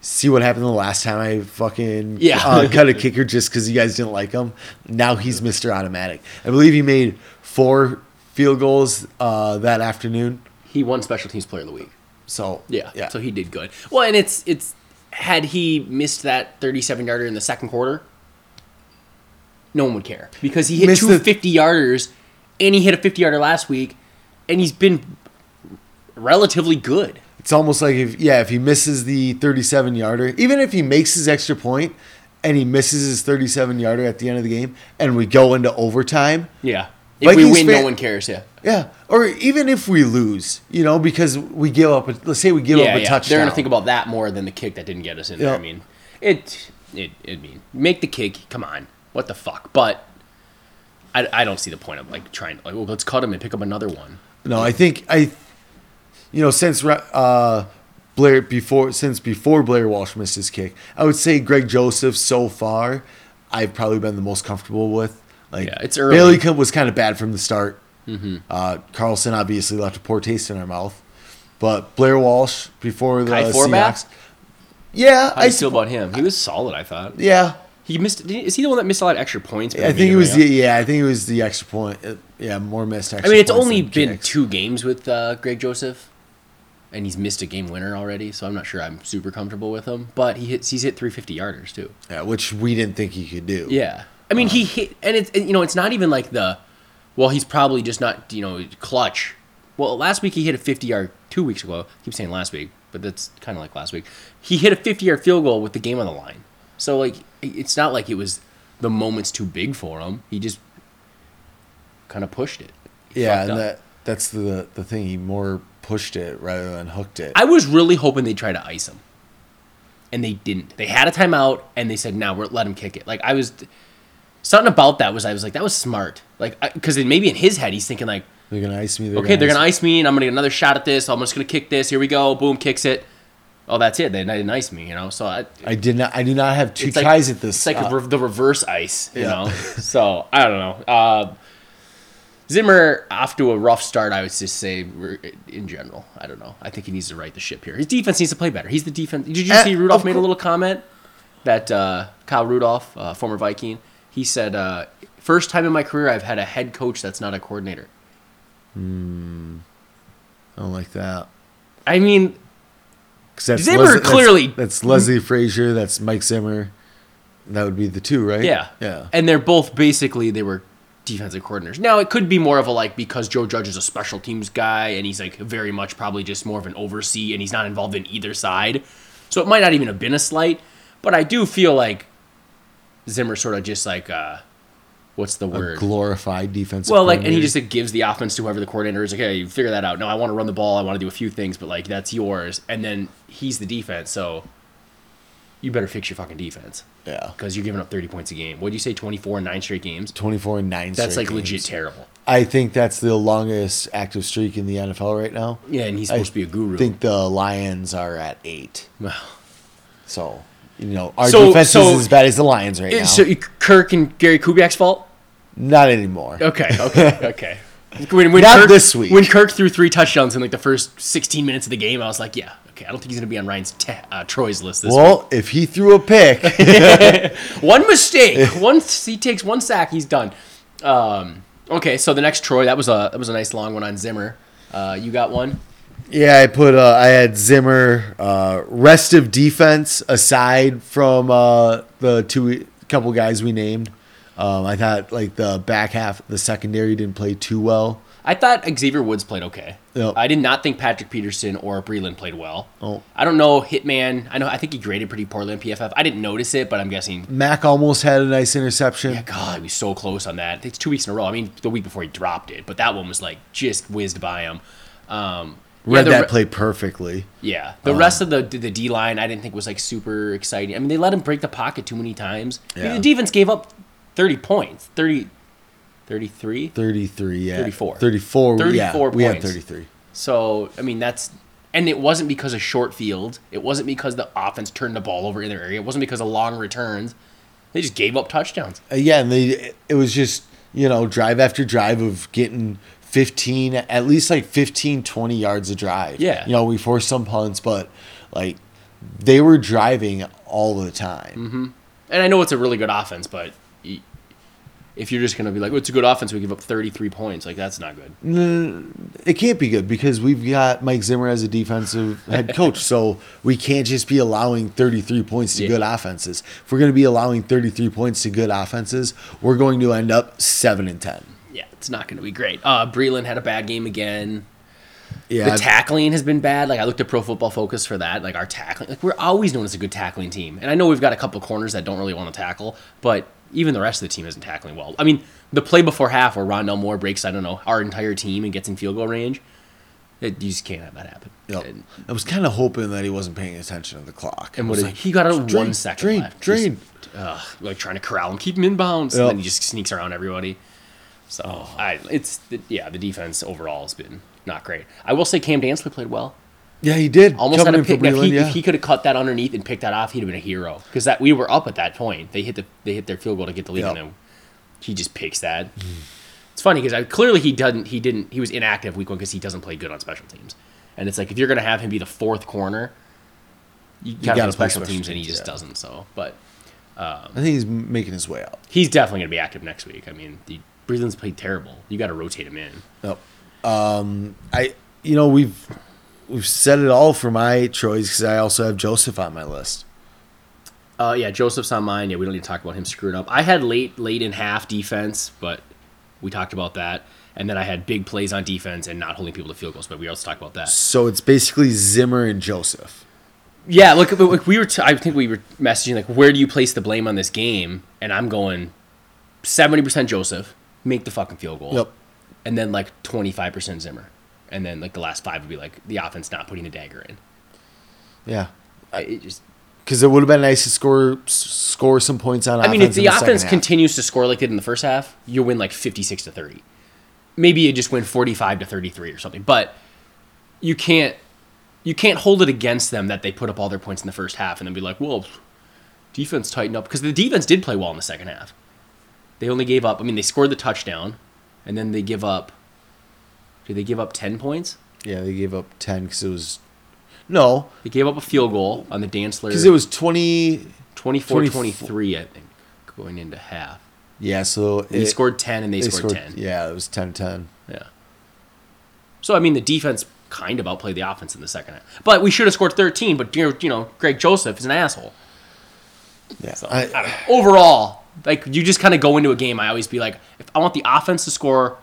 see what happened the last time I fucking Yeah. uh, cut a kicker just because you guys didn't like him. Now he's Mister Automatic. I believe he made four field goals uh, that afternoon. He won Special Teams Player of the Week. So Yeah, yeah. So he did good. Well, and it's it's had he missed that 37 yarder in the second quarter, no one would care because he hit Missed two the- 50 yarders, and he hit a 50 yarder last week, and he's been relatively good. It's almost like if yeah, if he misses the 37 yarder, even if he makes his extra point and he misses his 37 yarder at the end of the game and we go into overtime, Yeah. If we win, fan- no one cares. Yeah. yeah, or even if we lose, you know, because we give up a, let's say we give yeah, up a yeah. touchdown. They're gonna think about that more than the kick that didn't get us in there. I mean, it, it, I mean, make the kick. Come on, what the fuck? But I, I don't see the point of like trying. Like, well, let's cut him and pick up another one. No, I think I, you know, since uh, Blair before since before Blair Walsh missed his kick, I would say Greg Joseph so far, I've probably been the most comfortable with. Like Yeah, it's early. Mm-hmm. Bailey was kind of bad from the start. Uh, Carlson obviously left a poor taste in our mouth, but Blair Walsh before the Kai? Seahawks. Yeah, How I feel about him? He was solid. I thought yeah. he missed. Is he the one that missed a lot of extra points? I think it was the yeah. I think it was the extra point. uh, Yeah, more missed. Extra. I mean, it's only been kicks. two games with uh, Greg Joseph, and he's missed a game winner already. So I'm not sure I'm super comfortable with him. But he hits. He's hit 350 yarders too. yeah, which we didn't think he could do. Yeah, I mean, he um, hit, and it's and, you know, it's not even like the, well, he's probably just not you know clutch. Well, last week he hit a 50 yard. Two weeks ago, I keep saying last week, but that's kind of like last week. He hit a 50 yard field goal with the game on the line. So like, it's not like it was the moment's too big for him. He just kind of pushed it. He Yeah, and up. that that's the the thing. He more pushed it rather than hooked it. I was really hoping they'd try to ice him, and they didn't. They had a timeout, and they said, "Now we're let him kick it." Like I was, something about that was I was like, that was smart. Like because maybe in his head he's thinking like, they're gonna ice me. They're okay, they're gonna ice ice me, and I'm gonna get another shot at this. I'm just gonna kick this. Here we go. Boom, kicks it. Oh, that's it. They didn't ice me, you know. So I, I did not. I do not have two it's like, at this. It's like uh, re- the reverse ice, you Yeah. know. so I don't know. Uh, Zimmer off to a rough start. I would just say in general. I don't know. I think he needs to right the ship here. His defense needs to play better. He's the defense. Did you Uh, see Rudolph made a little comment that uh, Kyle Rudolph, uh, former Viking, he said, uh, first time in my career I've had a head coach that's not a coordinator." I don't like that. I mean, that's Zimmer that's- clearly- That's, Leslie Frazier. That's Mike Zimmer. That would be the two, right? Yeah. Yeah. And they're both basically they were defensive coordinators. Now it could be more of a like because Joe Judge is a special teams guy and he's like very much probably just more of an oversee and he's not involved in either side. So it might not even have been a slight, but I do feel like Zimmer sort of just like uh what's the A word? glorified defensive. well, like, and he just like, gives the offense to whoever the coordinator is. Like, hey, you figure that out. No, I want to run the ball. I want to do a few things, but like that's yours. And then he's the defense, so you better fix your fucking defense yeah. because you're giving up 30 points a game. What do you say, 24 and nine straight games? Twenty four and nine. That's like legit terrible. I think that's the longest active streak in the NFL right now. Yeah, and he's I supposed to be a guru. I think the Lions are at eight. Well, So you know our So- defense so- is as bad as the Lions right eh, now. so Kirk and Gary Kubiak's fault? Not anymore. Okay, okay, okay. When, when Not Kirk, this week. When Kirk threw three touchdowns in like the first 16 minutes of the game, I was like, yeah, I don't think he's gonna be on Ryan's te- uh, Troy's list this Well, if he threw a pick. One mistake, once he takes one sack, he's done. Um, okay, so the next Troy, that was a that was a nice long one on Zimmer. Uh, you got one? yeah, I put uh, I had Zimmer uh, rest of defense aside from uh, the two couple guys we named. Um, I thought like the back half, the secondary didn't play too well. I thought Xavier Woods played okay. Yep. I did not think Patrick Peterson or Breeland played well. Oh. I don't know Hitman. I know. I think he graded pretty poorly on PFF. I didn't notice it, but I'm guessing. Mac almost had a nice interception. Yeah, God, he was so close on that. It's two weeks in a row. I mean, the week before he dropped it, but that one was like just whizzed by him. Um, yeah, Read the that re- play perfectly. Yeah, the rest of the the D line I didn't think was like super exciting. I mean, they let him break the pocket too many times. I mean, the defense gave up 30 points, 30, 33. 33, yeah. 34. 34, 34 yeah. We had 33. So I mean that's and it wasn't because of short field. It wasn't because the offense turned the ball over in their area. It wasn't because of long returns. They just gave up touchdowns. Uh, yeah, and they it was just, you know, drive after drive of getting 15 at least like 15 20 yards a drive. Yeah. You know, we forced some punts, but like they were driving all the time. Mm-hmm. And I know it's a really good offense, but if you're just gonna be like, "Oh, it's a good offense," we give up 33 points. Like that's not good. It can't be good because we've got Mike Zimmer as a defensive head coach, so we can't just be allowing 33 points to Yeah. good offenses. If we're going to be allowing 33 points to good offenses, we're going to end up 7 and 10. Yeah, it's not gonna be great. Uh, Breeland had a bad game again. Yeah. The tackling has been bad. Like I looked at Pro Football Focus for that. Like our tackling, like we're always known as a good tackling team. And I know we've got a couple corners that don't really want to tackle, but even the rest of the team isn't tackling well. I mean, the play before half where Rondale Moore breaks, I don't know, our entire team and gets in field goal range. It, you just can't have that happen. Yep. And, I was kind of hoping that he wasn't paying attention to the clock. and what did, he got out drain, one second drain, left. drain. Just, like trying to corral him, keep him in bounds, Yep. and then he just sneaks around everybody. So I, it's the, yeah, the defense overall has been not great. I will say Cam Dantzler played well. Yeah, he did. almost had a pick. If he, yeah. if he could have cut that underneath and picked that off, he'd have been a hero. Because that we were up at that point. They hit the they hit their field goal to get the lead, Yep. and then he just picks that. It's funny because clearly he doesn't. He didn't. He was inactive week one because he doesn't play good on special teams. And it's like if you're gonna have him be the fourth corner, you, got gotta play special special teams, and he just yeah. doesn't. So, but I think he's making his way out. he's definitely gonna be active next week. I mean, the Breeland's played terrible. You got to rotate him in. Yep. Um, I, you know, we've we've said it all for my choice because I also have Joseph on my list. Uh, yeah, Joseph's on mine. Yeah, we don't need to talk about him screwing up. I had late, late in half defense, but we talked about that. And then I had big plays on defense and not holding people to field goals, but we also talked about that. So it's basically Zimmer and Joseph. Yeah, look, look, we were. T- I think we were messaging like, where do you place the blame on this game? And I'm going, seventy percent Joseph, make the fucking field goal. Yep. And then like twenty five percent Zimmer, and then like the last five would be like the offense not putting the dagger in. Yeah. I, it just, Because it would have been nice to score score some points on I mean, if in the, offense continues to score like they did in the first half, you win like fifty six to thirty. Maybe you just win forty five to thirty three or something. But you can't you can't hold it against them that they put up all their points in the first half and then be like, well, defense tightened up because the defense did play well in the second half. They only gave up. I mean, they scored the touchdown, and then they give up. Did they give up ten points? Yeah, they gave up 10 because it was. No, They gave up a field goal on the Dantzler. because it was 20. 24 24 23, I think, going into half. Yeah, so. He it- scored 10 and they, scored, 10. Yeah, it was 10 10. Yeah. So I mean, the defense kind of outplayed the offense in the second half, but we should have scored 13. But you know, you know, Greg Joseph is an asshole. Yeah. So I- I don't know. overall, like you just kind of go into a game. I always be like, if I want the offense to score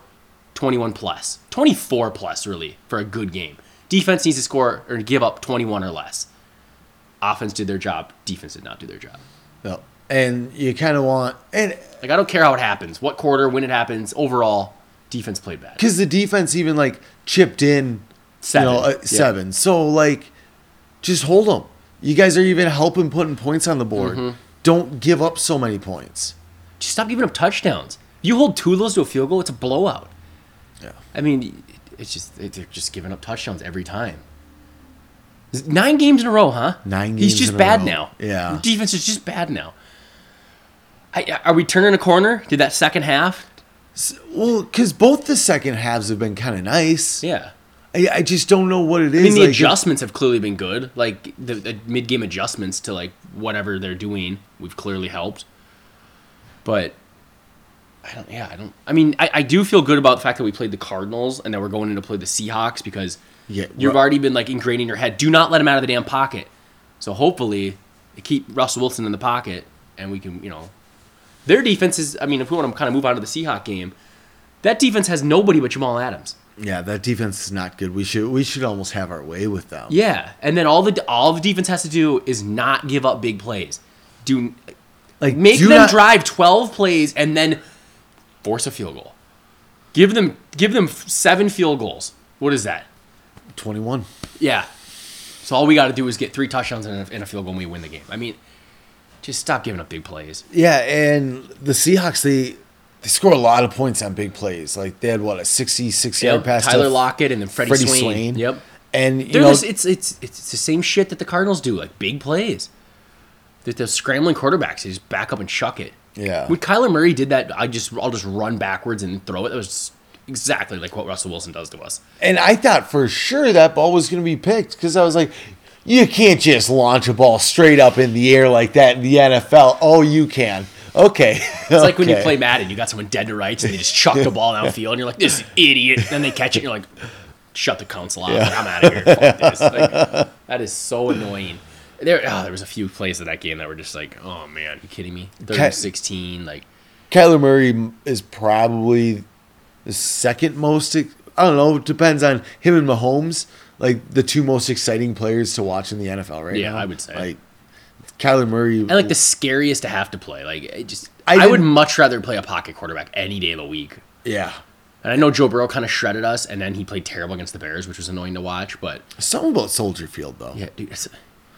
21 plus, 24 plus, really for a good game. Defense needs to score or give up 21 or less. Offense did their job. Defense did not do their job. no. And you kind of want. And Like I don't care how it happens, what quarter, when it happens. Overall, defense played bad. because the defense even like chipped in Seven. you know, uh, Yeah. seven. So like, just hold them. You guys are even helping putting points on the board. Mm-hmm. Don't give up so many points. Just stop giving up touchdowns. You hold two of those to a field goal, it's a blowout. Yeah. I mean, it's just they're just giving up touchdowns every time. Nine games in a row, huh? Nine He's just in a bad now. Yeah. defense is just bad now. I, are we turning a corner? Did that second half? Well, because both the second halves have been kind of nice. Yeah. I, I just don't know what it is. I mean, the like, adjustments have clearly been good. Like the, the mid-game adjustments to like whatever they're doing, we've clearly helped. But I don't. Yeah, I don't. I mean, I, I do feel good about the fact that we played the Cardinals and that we're going in to play the Seahawks because Yeah, you've already been like ingrained in your head. Do not let him out of the damn pocket. So hopefully, keep Russell Wilson in the pocket and we can, you know, their defense is. I mean, if we want to kind of move on to the Seahawk game, that defense has nobody but Jamal Adams. Yeah, that defense is not good. We should we should almost have our way with them. Yeah, and then all the all the defense has to do is not give up big plays. Do Like make them not- drive twelve plays and then force a field goal. Give them give them seven field goals. What is that? twenty one. Yeah. So all we got to do is get three touchdowns and a, and a field goal, and we win the game. I mean, just stop giving up big plays. Yeah, and the Seahawks they they score a lot of points on big plays. Like they had what a sixty six yard Yep. pass. to Tyler Lockett and then Freddie, Freddie Swain. Swain. Yep. and you They're know just, it's it's it's the same shit that the Cardinals do, like big plays. That the scrambling quarterbacks, they just back up and chuck it. Yeah. When Kyler Murray did that, I just I'll just run backwards and throw it. That was exactly like what Russell Wilson does to us. and I thought for sure that ball was going to be picked because I was like, you can't just launch a ball straight up in the air like that in the NFL. Oh, you can. Okay. It's like when you play Madden, you got someone dead to rights and they just chuck the ball downfield, and you're like, "This idiot!" Then they catch it, and you're like, "Shut the console off! Like, I'm out of here. Fuck this!" Like, that is so annoying. There, oh, there was a few plays in that game that were just like, "Oh man, you kidding me?" Third sixteen, like Kyler Murray is probably the second most. I don't know. It depends on him and Mahomes. Like the two most exciting players to watch in the NFL right Yeah, now. I would say. Like Kyler Murray. and like the scariest to have to play. Like, it just I I, would much rather play a pocket quarterback any day of the week. yeah. And I know Joe Burrow kind of shredded us, and then he played terrible against the Bears, which was annoying to watch. But Something about Soldier Field though. yeah, dude,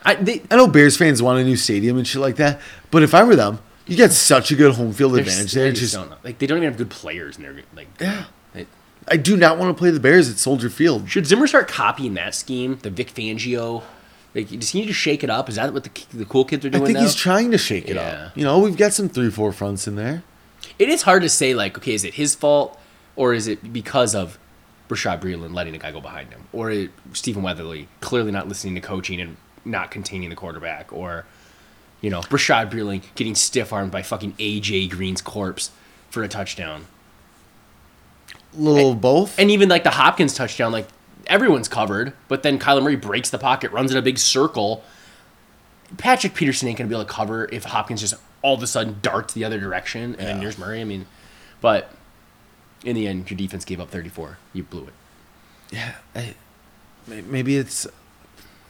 I they, I know Bears fans want a new stadium and shit like that, but if I were them, you get such a good home field advantage there. they just Just don't know. like they don't even have good players, and they're like Yeah. they- I do not want to play the Bears at Soldier Field. Should Zimmer start copying that scheme, the Vic Fangio? Like, does he need to shake it up? Is that what the the cool kids are doing? I think now? he's trying to shake it Yeah. up. You know, we've got some three, four fronts in there. it is hard to say. Like, okay, is it his fault or is it because of Bashaud Breeland letting a guy go behind him, or Stephen Weatherly clearly not listening to coaching and not containing the quarterback, or you know Bashaud Breeland getting stiff armed by fucking AJ Green's corpse for a touchdown, little of both. and even like the Hopkins touchdown, like everyone's covered, but then Kyler Murray breaks the pocket, runs in a big circle. Patrick Peterson ain't gonna be able to cover if Hopkins just all of a sudden darts the other direction, and then Yeah. there's Murray. I mean, but in the end, your defense gave up 34. You blew it. yeah, I, maybe it's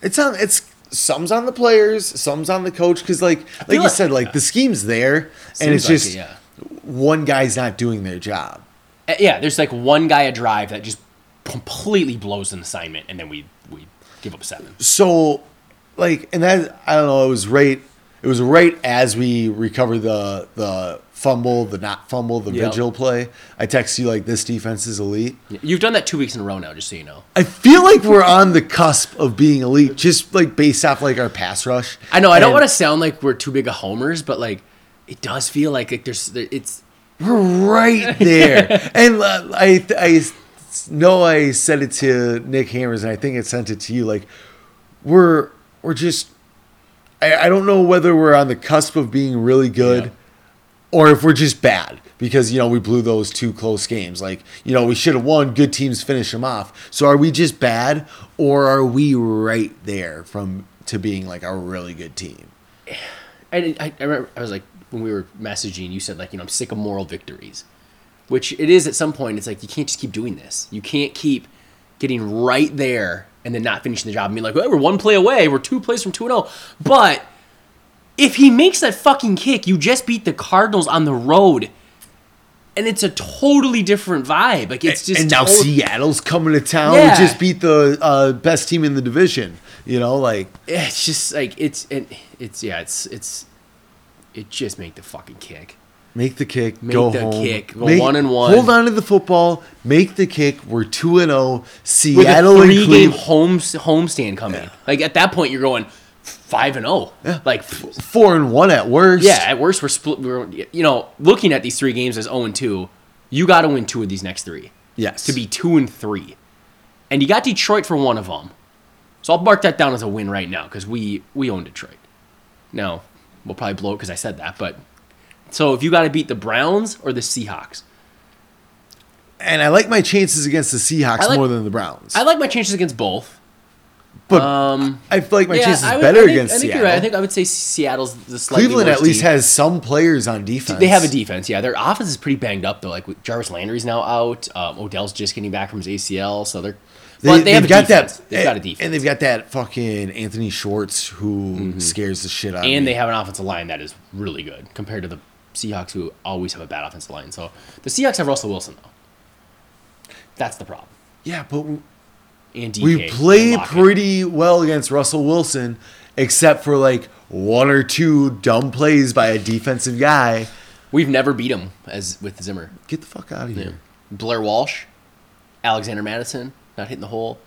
it's on it's some's on the players, some's on the coach. Because like like you like- said, like the scheme's there, and it's like just it, yeah. one guy's not doing their job. Uh, yeah, there's like one guy a drive that just completely blows an assignment, and then we we give up seven. So, like, and that I don't know. It was right. It was right as we recover the the fumble, the not fumble, the Yep. vigil play. I text you like this defense is elite. You've done that two weeks in a row now, just so you know. I feel like we're on the cusp of being elite, just like based off like our pass rush. I know I don't want to sound like we're too big of homers, but like it does feel like, like there's there, it's We're right there, and uh, I I know I said it to Nick Hammers, and I think I sent it to you. Like we're we're just. I, I don't know whether we're on the cusp of being really good. Yeah. or if we're just bad because you know we blew those two close games like you know we should have won good teams finish them off so are we just bad or are we right there from to being like a really good team I, I, I remember I was like when we were messaging, you said like you know I'm sick of moral victories, which it is at some point. It's like you can't just keep doing this. You can't keep getting right there and then not finishing the job and being like, well, we're one play away, we're two plays from two and zero. But if he makes that fucking kick, you just beat the Cardinals on the road, and it's a totally different vibe. Like it's just and now seattle's coming to town Yeah. we just beat the uh, best team in the division you know like it's just like it's it, it's yeah it's it's it just make the fucking kick. Make the kick Make go the home kick, go one and one. hold on to the football make the kick we're 2 and 0 with seattle a and three game home homestand coming. Like at that point, you're going five and zero. Yeah. Like f- 4 and 1 at worst yeah, at worst we're split. We're you know looking at these three games as zero and two. You got to win two of these next three yes to be two and three, and you got Detroit for one of them. So I'll mark that down as a win right now because we we own Detroit. Now we'll probably blow it because I said that, but so if you got to beat the Browns or the Seahawks, And I like my chances against the Seahawks like- more than the Browns. I like my chances against both. but Um, I feel like my chances I would- better I think, against I think Seattle. You're right. I think I would say Seattle's the slightly Cleveland at least team. has some players on defense. They have a defense, yeah. Their offense is pretty banged up though. Like Jarvis Landry's now out. Um, Odell's just getting back from his ACL, so they're. But they, have got defense. that. They've got a and- defense, and they've got that fucking Anthony Schwartz who scares the shit out of and they have an offensive line that is really good compared to the Seahawks, who always have a bad offensive line. So the Seahawks have Russell Wilson though. That's the problem. yeah, but And DK, we play pretty well against Russell Wilson, except for like one or two dumb plays by a defensive guy. We've never beat him as with Zimmer. Get the fuck out of here. Blair Walsh, Alexander Mattison not hitting the hole.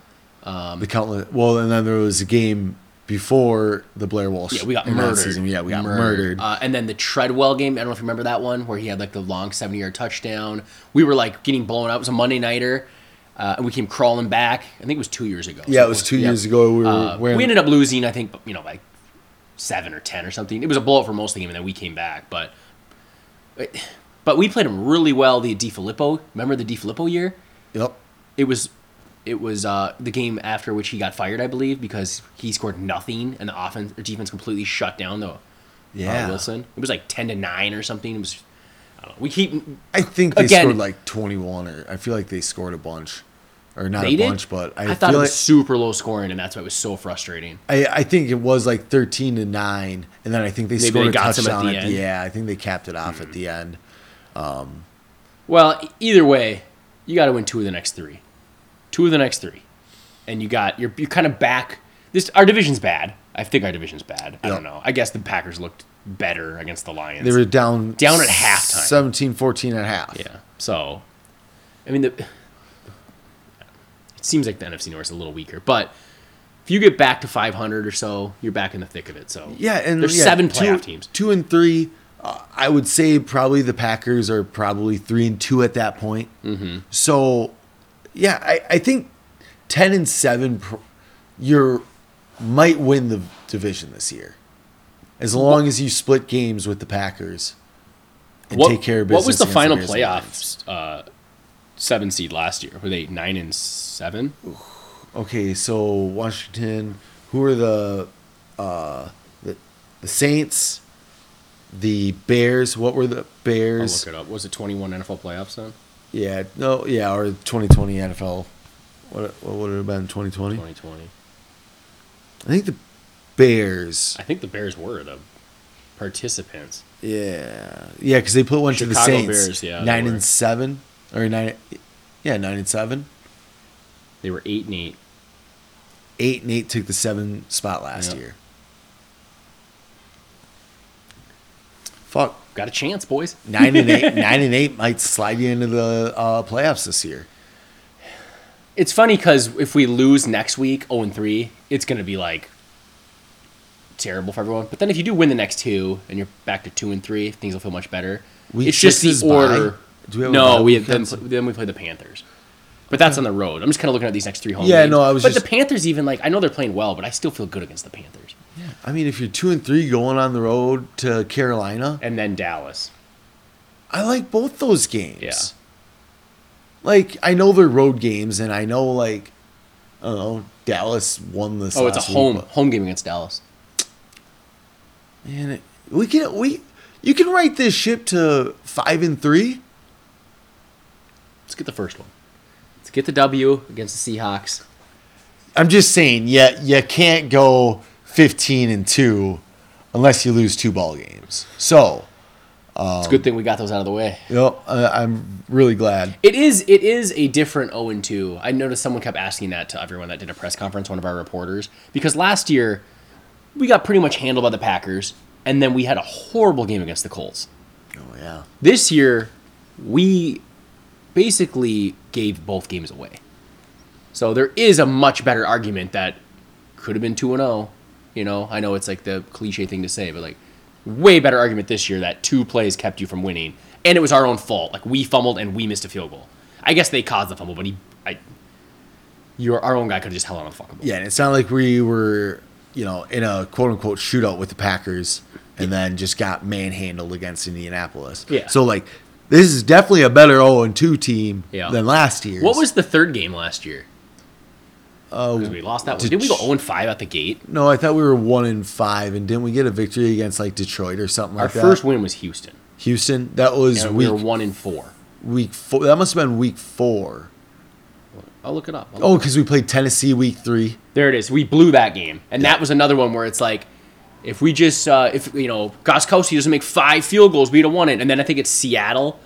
Um, the countless. Well, and then there was a game before the Blair Walsh. Yeah, we got murdered. season. Yeah, we got murdered. Uh, and then the Treadwell game, I don't know if you remember that one, where he had like the long 70 yard touchdown. We were like getting blown out. It was a Monday Nighter. Uh, and we came crawling back. I think it was two years ago. Yeah, it was two years ago. We were Uh, we ended up losing, I think, you know, like seven or 10 or something. It was a blowout for most of the game, and then we came back. But but we played him really well the DeFilippo. Remember the DeFilippo year? Yep. it was it was uh, the game after which he got fired, I believe, because he scored nothing and the offense or defense completely shut down the Yeah. uh, Wilson. It was like ten to nine or something. It was I don't know. We keep I think they Again- scored like 21 or I feel like they scored a bunch. Or not a did, bunch, but I, I, thought it was like super low scoring, and that's why it was so frustrating. I, I think it was like 13 to 9 and then I think they Maybe scored they a some at touchdown the at the, end. Yeah, I think they capped it off at the end. Well, e- either way, you got to win two of the next three, two of the next three, and you got you're you're kind of back. This our division's bad. I think our division's bad. I don't know. I guess the Packers looked better against the Lions. They were down Down at halftime. 17 14 at half. Yeah. So, I mean, the, it seems like the NFC North is a little weaker, but if you get back to 500 or so, you're back in the thick of it. So, Yeah, and there's yeah, seven two- playoff teams. Two and three. Uh, I would say probably the Packers are probably three and two at that point. Mm-hmm. So, yeah, I, I think ten and seven. You're might win the division this year, as long as you split games with the Packers and What, take care of business. what was the final playoffs uh, seven seed last year? Were they nine and seven? Okay, so Washington. Who are the uh, the the Saints? The Bears. What were the I'll Bears? look it up. Was it 21 NFL playoffs then? Yeah, no, yeah, or 2020 NFL. What what would it have been 2020? 2020. I think the Bears. I think the Bears were the participants. Yeah, yeah, because they put one to the Saints. Bears, yeah, nine and seven or nine. Yeah, nine and seven. They were eight and eight. Eight and eight took the seven spot last Yep. year. Fuck. Got a chance, boys. Nine and eight. nine and eight might slide you into the uh, playoffs this year. It's funny because if we lose next week, 0 and 3, it's going to be like terrible for everyone. But then if you do win the next two and you're back to 2 and 3, things will feel much better. Week it's just the order. Do we have no, we then, then we play the Panthers. But that's on the road. I'm just kind of looking at these next three home Yeah, games. no, I was But just- the Panthers even like I know they're playing well, but I still feel good against the Panthers. Yeah, I mean, if you're two and three going on the road to Carolina, And then Dallas. I like both those games. Yeah. Like I know they're road games, and I know like I don't know Dallas won this. Oh, it's a week, home home game against Dallas. Man, we can we you can write this ship to five and three. Let's get the first one. Get the W against the Seahawks. I'm just saying, yeah, you can't go fifteen and two unless you lose two ball games. So, It's a good thing we got those out of the way. you know, uh, I'm really glad. It is it is a different 0 and 2. I noticed someone kept asking that to everyone that did a press conference, one of our reporters, because last year we got pretty much handled by the Packers, and then we had a horrible game against the Colts. Oh yeah, This year we basically gave both games away. So there is a much better argument that could have been 2 and 0. You know, I know it's like the cliche thing to say, but like way better argument this year that two plays kept you from winning and it was our own fault. Like we fumbled and we missed a field goal. I guess they caused the fumble, but he I your our own guy could have just held on the fucking ball. yeah. And it's not like we were, you know, in a quote unquote shootout with the Packers, and then just got manhandled against Indianapolis. Yeah. So like, this is definitely a better zero and two team Yeah. than last year. What was the third game last year? Uh, Because we lost that one. did we go 0 and 5 at the gate? No, I thought we were one and five, and didn't we get a victory against like Detroit or something Our like that? Our first win was Houston. Houston. That was And we were 1 and 4. week four. That must have been week four. I'll look it up. I'll Oh, because we played Tennessee week three. There it is. We blew that game, and that was another one where it's like, if we just, uh, if you know, Gostkowski doesn't make five field goals, we'd have won it. And then I think it's Seattle,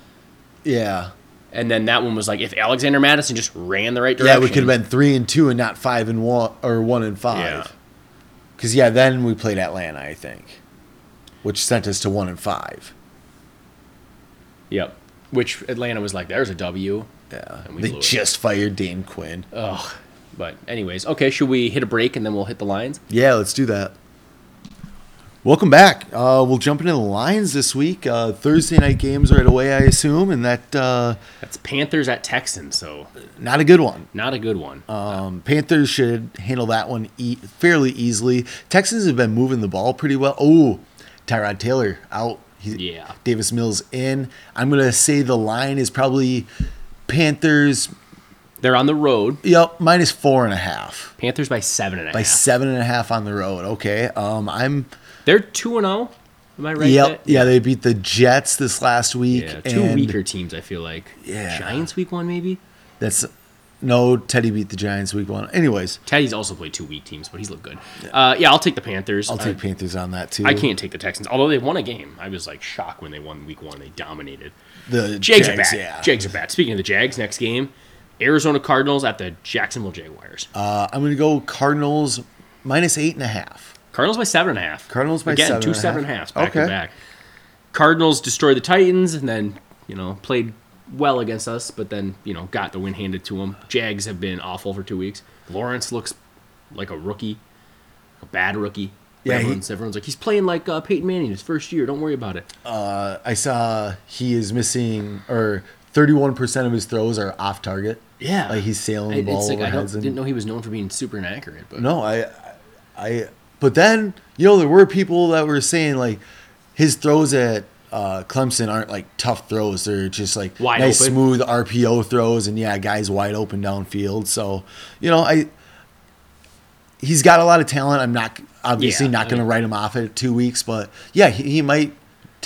Yeah, and then that one was like, if Alexander Mattison just ran the right direction. yeah. We could have been three and two and not five and one or one and five. Yeah. Because yeah, then we played Atlanta, I think, which sent us to one and five. Yep. Which Atlanta was like, there's a W. Yeah, they blew it. just fired Dan Quinn. Ugh. But anyways, okay. Should we hit a break and then we'll hit the lines? Yeah, let's do that. Welcome back. Uh, we'll jump into the lines this week. Uh, Thursday night games right away, I assume, and that uh, That's Panthers at Texans, so not a good one. not a good one. Um, Panthers should handle that one e- fairly easily. Texans have been moving the ball pretty well. Oh, Tyrod Taylor out. He, Yeah. Davis Mills in. I'm gonna say the line is probably Panthers. They're on the road. Yep, minus four and a half Panthers by seven and a half. by seven and a half on the road. Okay. Um, I'm. They're two and zero. Am I right? yep. Yeah, they beat the Jets this last week. Yeah, two and weaker teams. I feel like. Yeah. Giants week one maybe. That's no Teddy beat the Giants week one. Anyways, Teddy's also played two weak teams, but he's looked good. Uh, yeah, I'll take the Panthers. I'll take I, Panthers on that too. I can't take the Texans, although they won a game. I was like shocked when they won week one. They dominated. The Jags, Jags, are bad. yeah. Jags are bad. Speaking of the Jags, next game, Arizona Cardinals at the Jacksonville Jaguars. Uh, I'm gonna go Cardinals minus eight and a half. Cardinals by seven and a half. Cardinals by Again, seven two and a seven and a half. half back Okay. to back. Cardinals destroyed the Titans and then you know played well against us, but then you know got the win handed to them. Jags have been awful for two weeks. Lawrence looks like a rookie, a bad rookie. Yeah, he- everyone's, everyone's like he's playing like uh, Peyton Manning his first year. Don't worry about it. Uh, I saw he is missing or 31 percent of his throws are off target. Yeah, like he's sailing the ball like over I didn't know he was known for being super inaccurate, but no, I, I, but then you know there were people that were saying like his throws at uh, Clemson aren't like tough throws. They're just like Wide nice open. smooth RPO throws, and yeah, guys wide open downfield. So you know I. He's got a lot of talent. I'm not obviously Yeah, not going to write him off at two weeks, but yeah, he, he might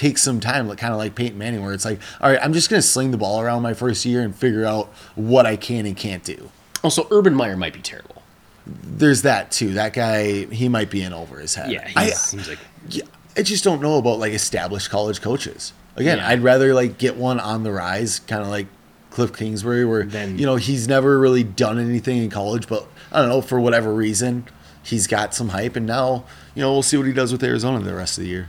take some time, like kind of like Peyton Manning, where it's like, all right, I'm just going to sling the ball around my first year and figure out what I can and can't do. also Urban Meyer might be terrible. there's that too. That guy, he might be in over his head. Yeah, he I, seems like yeah, I just don't know about like established college coaches. Again, Yeah. I'd rather like get one on the rise, kind of like Cliff Kingsbury, where Then- you know he's never really done anything in college, but I don't know for whatever reason he's got some hype, and now you know we'll see what he does with Arizona the rest of the year.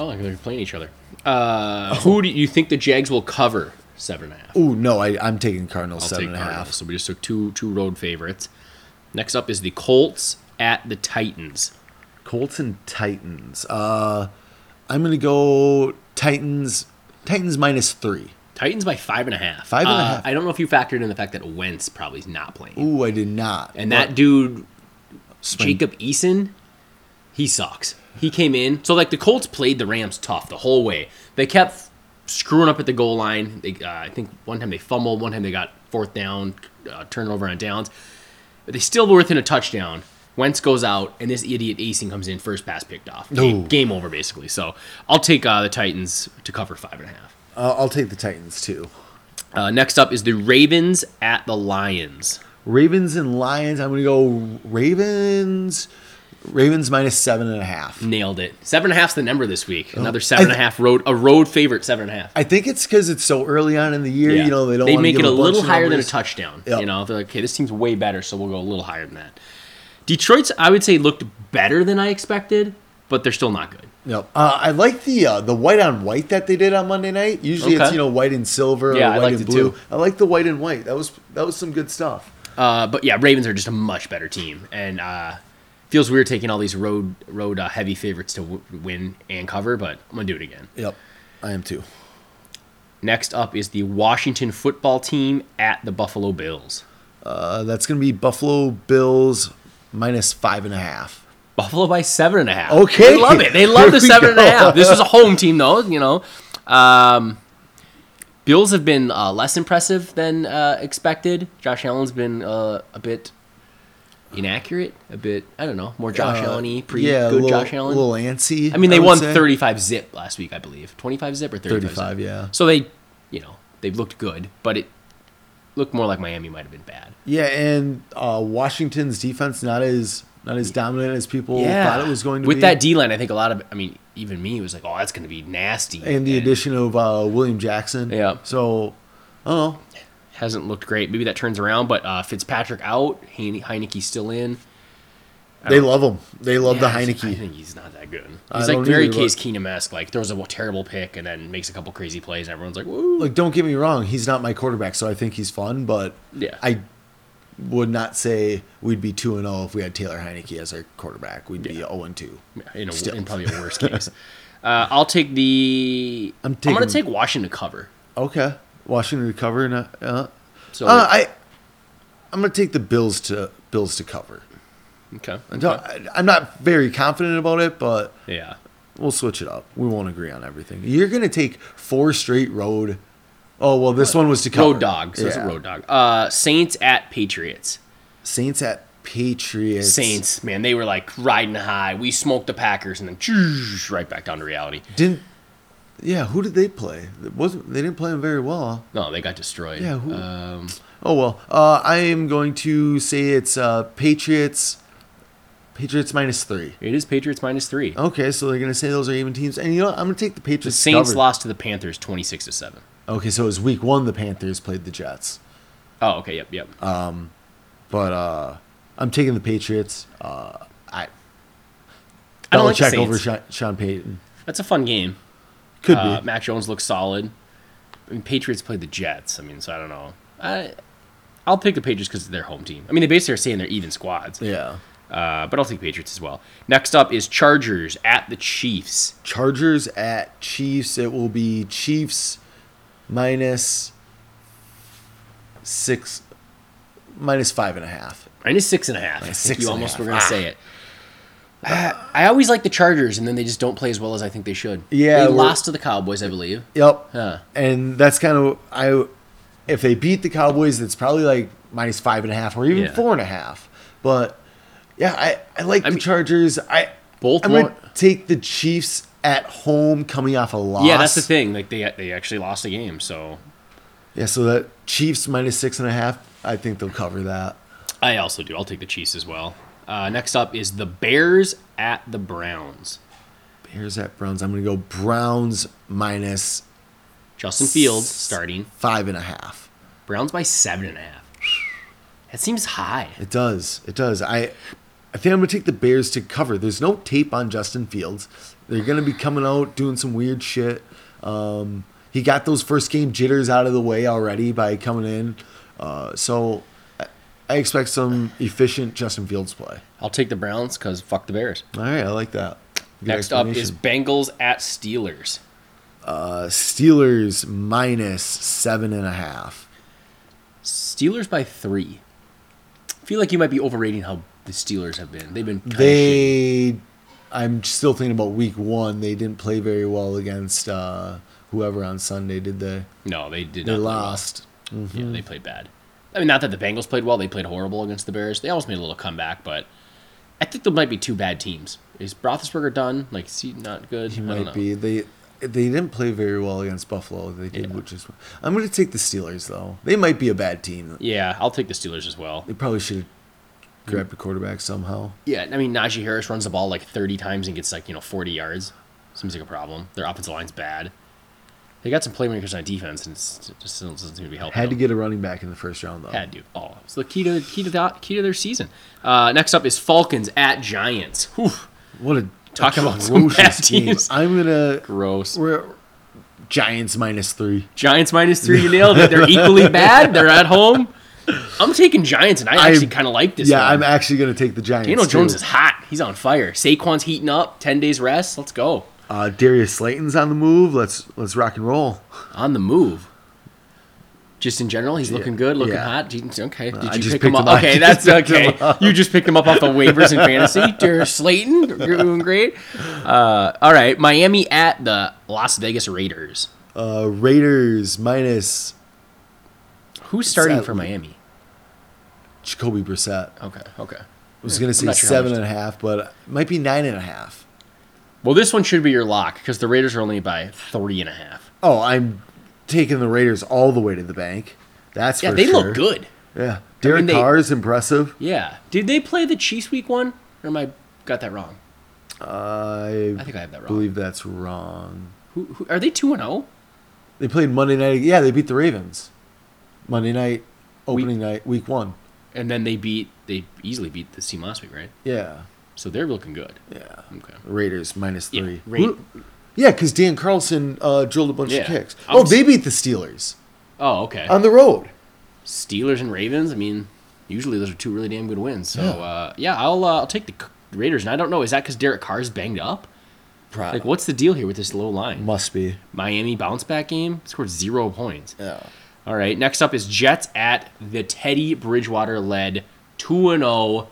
Oh, like they're playing each other. Uh, Who do you think the Jags will cover seven and a half? Oh no, I, I'm taking Cardinals I'll seven take and a half. So we just took two two road favorites. Next up is the Colts at the Titans. Colts and Titans. Uh, I'm gonna go Titans. Titans minus three. Titans by five and a half. Five and a Uh, half. I don't know if you factored in the fact that Wentz probably is not playing. Ooh, I did not. And that dude, Spring- Jacob Eason, he sucks. He came in. So, like, the Colts played the Rams tough the whole way. They kept screwing up at the goal line. They, uh, I think one time they fumbled, one time they got fourth down, uh, turnover on downs. But they still were within a touchdown. Wentz goes out, and this idiot Eason comes in, first pass picked off. Game, game over, basically. So, I'll take uh, the Titans to cover five and a half. Uh, I'll take the Titans too. Uh, next up is the Ravens at the Lions. Ravens and Lions. I'm gonna go Ravens. Ravens minus seven and a half. Nailed it. Seven and a half's the number this week. Another seven and a. Half road, a road favorite, seven and a half. I think it's because it's so early on in the year. Yeah. You know they don't. They make it a bunch little higher than a touchdown. Yep. You know, they're like, okay, this team's way better, so we'll go a little higher than that. Detroit's, I would say, looked better than I expected, but they're still not good. Yep. Uh, I like the uh, the white on white that they did on Monday night. Usually it's you know white and silver Yeah, or I white liked and blue. too. I like the white and white. That was that was some good stuff. Uh, but yeah, Ravens are just a much better team, and uh, feels weird taking all these road road uh, heavy favorites to w- win and cover, but I'm gonna do it again. Yep. I am too. Next up is the Washington football team at the Buffalo Bills. Uh, that's gonna be Buffalo Bills minus five and a half. Buffalo by seven and a half. Okay. They love it. They love Here the seven and a half. This is a home team, though, you know. Um, Bills have been uh, less impressive than uh, expected. Josh Allen's been uh, a bit inaccurate, a bit, I don't know, more Josh Uh, Allen yeah, good little, Josh Allen. A little antsy. I mean, they would won say. 35 zip last week, I believe. 25 zip or 35 35, zip? yeah. So they, you know, they've looked good, but it looked more like Miami might have been bad. Yeah, and uh, Washington's defense not as not as dominant as people thought it was going to With be. With that D line, I think a lot of, I mean, even me was like, oh, that's going to be nasty. and the addition of uh, William Jackson. Yeah. So, I don't know. Hasn't looked great. Maybe that turns around, but uh, Fitzpatrick out, Heine- Heinicke's still in. They love him. They love Yeah, the Heinicke. I think he's not that good. I He's like very either, Case Keenum esque. Like throws a terrible pick and then makes a couple crazy plays, and everyone's like, "Woo!" Like, don't get me wrong. He's not my quarterback, so I think he's fun. But Yeah. I would not say we'd be two and zero if we had Taylor Heinicke as our quarterback. We'd be zero and two. in, a, in probably a worse case. uh, I'll take the. I'm I'm, gonna take Washington to cover. Okay. Washington to cover. and, Uh, So uh, I. I'm gonna take the Bills to Bills to cover. okay, okay. I, I'm not very confident about it, but yeah. we'll switch it up. We won't agree on everything. You're gonna take four straight road. Oh well, this one was to cover. Road dog. So it's a Yeah. road dog. Uh, Saints at Patriots. Saints at Patriots. Saints, man, they were like riding high. We smoked the Packers and then right back down to reality. didn't. Yeah, who did they play? It wasn't they didn't play them very well? No, they got destroyed. Yeah, who- Um, Oh well. Uh, I am going to say it's uh, Patriots. Patriots minus three. it is Patriots minus three. Okay, so they're gonna say those are even teams, and you know what? I'm gonna take the The Patriots. Saints covered. lost to the Panthers twenty six to seven. Okay, so it was week one. The Panthers played the Jets, Oh, okay, yep, yep. Um, but uh, I'm taking the Patriots. Uh, I. I don't like the Belichick over Sean, Sean Payton. That's a fun game. Could Uh, be. Mac Jones looks solid. I mean, Patriots played the Jets. I mean, so I don't know. I, I'll pick the Patriots because they're home team. I mean, they basically are saying they're even squads. Yeah. Uh, but I'll take Patriots as well. Next up is Chargers at the Chiefs. Chargers at Chiefs. It will be Chiefs minus six, minus five and a half. Minus six and a half. Think six you and a almost half. were going to Ah. say it. I always like the Chargers, and then they just don't play as well as I think they should. Yeah, they lost to the Cowboys, I believe. Yep. Huh. And that's kind of I. If they beat the Cowboys, it's probably like minus five and a half or even Yeah. four and a half. But yeah, I, I like the mean, Chargers. I both I'm gonna take the Chiefs at home, coming off a loss. Yeah, that's the thing. Like they they actually lost a game, so Yeah, so that Chiefs minus six and a half. I think they'll cover that. I also do. I'll take the Chiefs as well. Uh, next up is the Bears at the Browns. Bears at Browns. I'm gonna go Browns minus Justin Fields starting. five and a half. Browns by seven and a half. That seems high. It does. It does. I I think I'm gonna take the Bears to cover. There's no tape on Justin Fields. They're gonna be coming out doing some weird shit. Um, he got those first game jitters out of the way already by coming in. Uh, so I, expect some efficient Justin Fields play. I'll take the Browns because fuck the Bears. All right, I like that. Good Next up is. Bengals at Steelers. uh, Steelers minus seven and a half. Steelers by three. I feel like you might be overrating how the Steelers have been. They've been. They, I'm still thinking about week one. They didn't play very well against uh, whoever on Sunday, did they? no, they did They not. play well. lost. Mm-hmm. Yeah, they played bad. I mean, not that the Bengals played well; they played horrible against the Bears. They almost made a little comeback, but I think there might be two bad teams. Is Roethlisberger done? Like, is he not good? He might be. They they didn't play very well against Buffalo. They did, Yeah. which is. I'm going to take the Steelers though. They might be a bad team. Yeah, I'll take the Steelers as well. They probably should have grabbed a quarterback somehow. Yeah, I mean, Najee Harris runs the ball like 30 times and gets like you know 40 yards. Seems like a problem. Their offensive line's bad. They got some playmakers on defense, and it's, it just doesn't seem to be helping. Had to get a running back in the first round though. Had to. Oh, it's the key to key to that, key to their season. Uh, next up is Falcons at Giants. Whew, What a Talk about some bad atrocious game. teams. I'm gonna. gross. We're Giants minus three. Giants minus three. You nailed it. They're equally bad. They're at home. I'm taking Giants, and I actually kind of like this. Yeah, one. I'm actually gonna take the Giants. Daniel Jones too. is hot. He's on fire. Saquon's heating up. Ten days rest. Let's go. Uh, Darius Slayton's on the move. Let's let's rock and roll. on the move. Just in general, he's looking good, looking Yeah. hot. Okay, did I you pick him up? him. Okay, that's just picked him okay. You just picked him up off the waivers in fantasy. Darius Slayton, you're doing great. Uh, all right, Miami at the Las Vegas Raiders. Uh, Raiders minus Who's starting for Miami? Jacoby Brissett. Okay, okay. I was gonna say sure seven and a half, but it might be nine and a half. Well, this one should be your lock because the Raiders are only by three and a half. Oh, I'm taking the Raiders all the way to the bank. That's Yeah, they sure. look good. Yeah, Derek mean, they- Carr is impressive. Yeah. Did they play the Chiefs week one? Or am I got that wrong? I, I think I have that wrong. believe that's wrong. Who, who are they two and oh? zero? They played Monday night. Yeah, they beat the Ravens. Monday night, opening night, week one. And then they beat they easily beat the team last week, right? Yeah, So they're looking good. yeah. Okay. Raiders minus Yeah, three. Ra- Who- Yeah, because Dan Carlson uh, drilled a bunch Yeah. of kicks. I'm Oh, s- they beat the Steelers Oh, okay. on the road. Steelers and Ravens. I mean, usually those are two really damn good wins. So Yeah. uh, yeah, I'll uh, I'll take the C- Raiders. And I don't know, is that because Derek Carr's banged up? Pro- Like, what's the deal here with this low line? Must be. Miami bounce back game scored zero points. Yeah. All right, next up is Jets at the Teddy Bridgewater led two and zero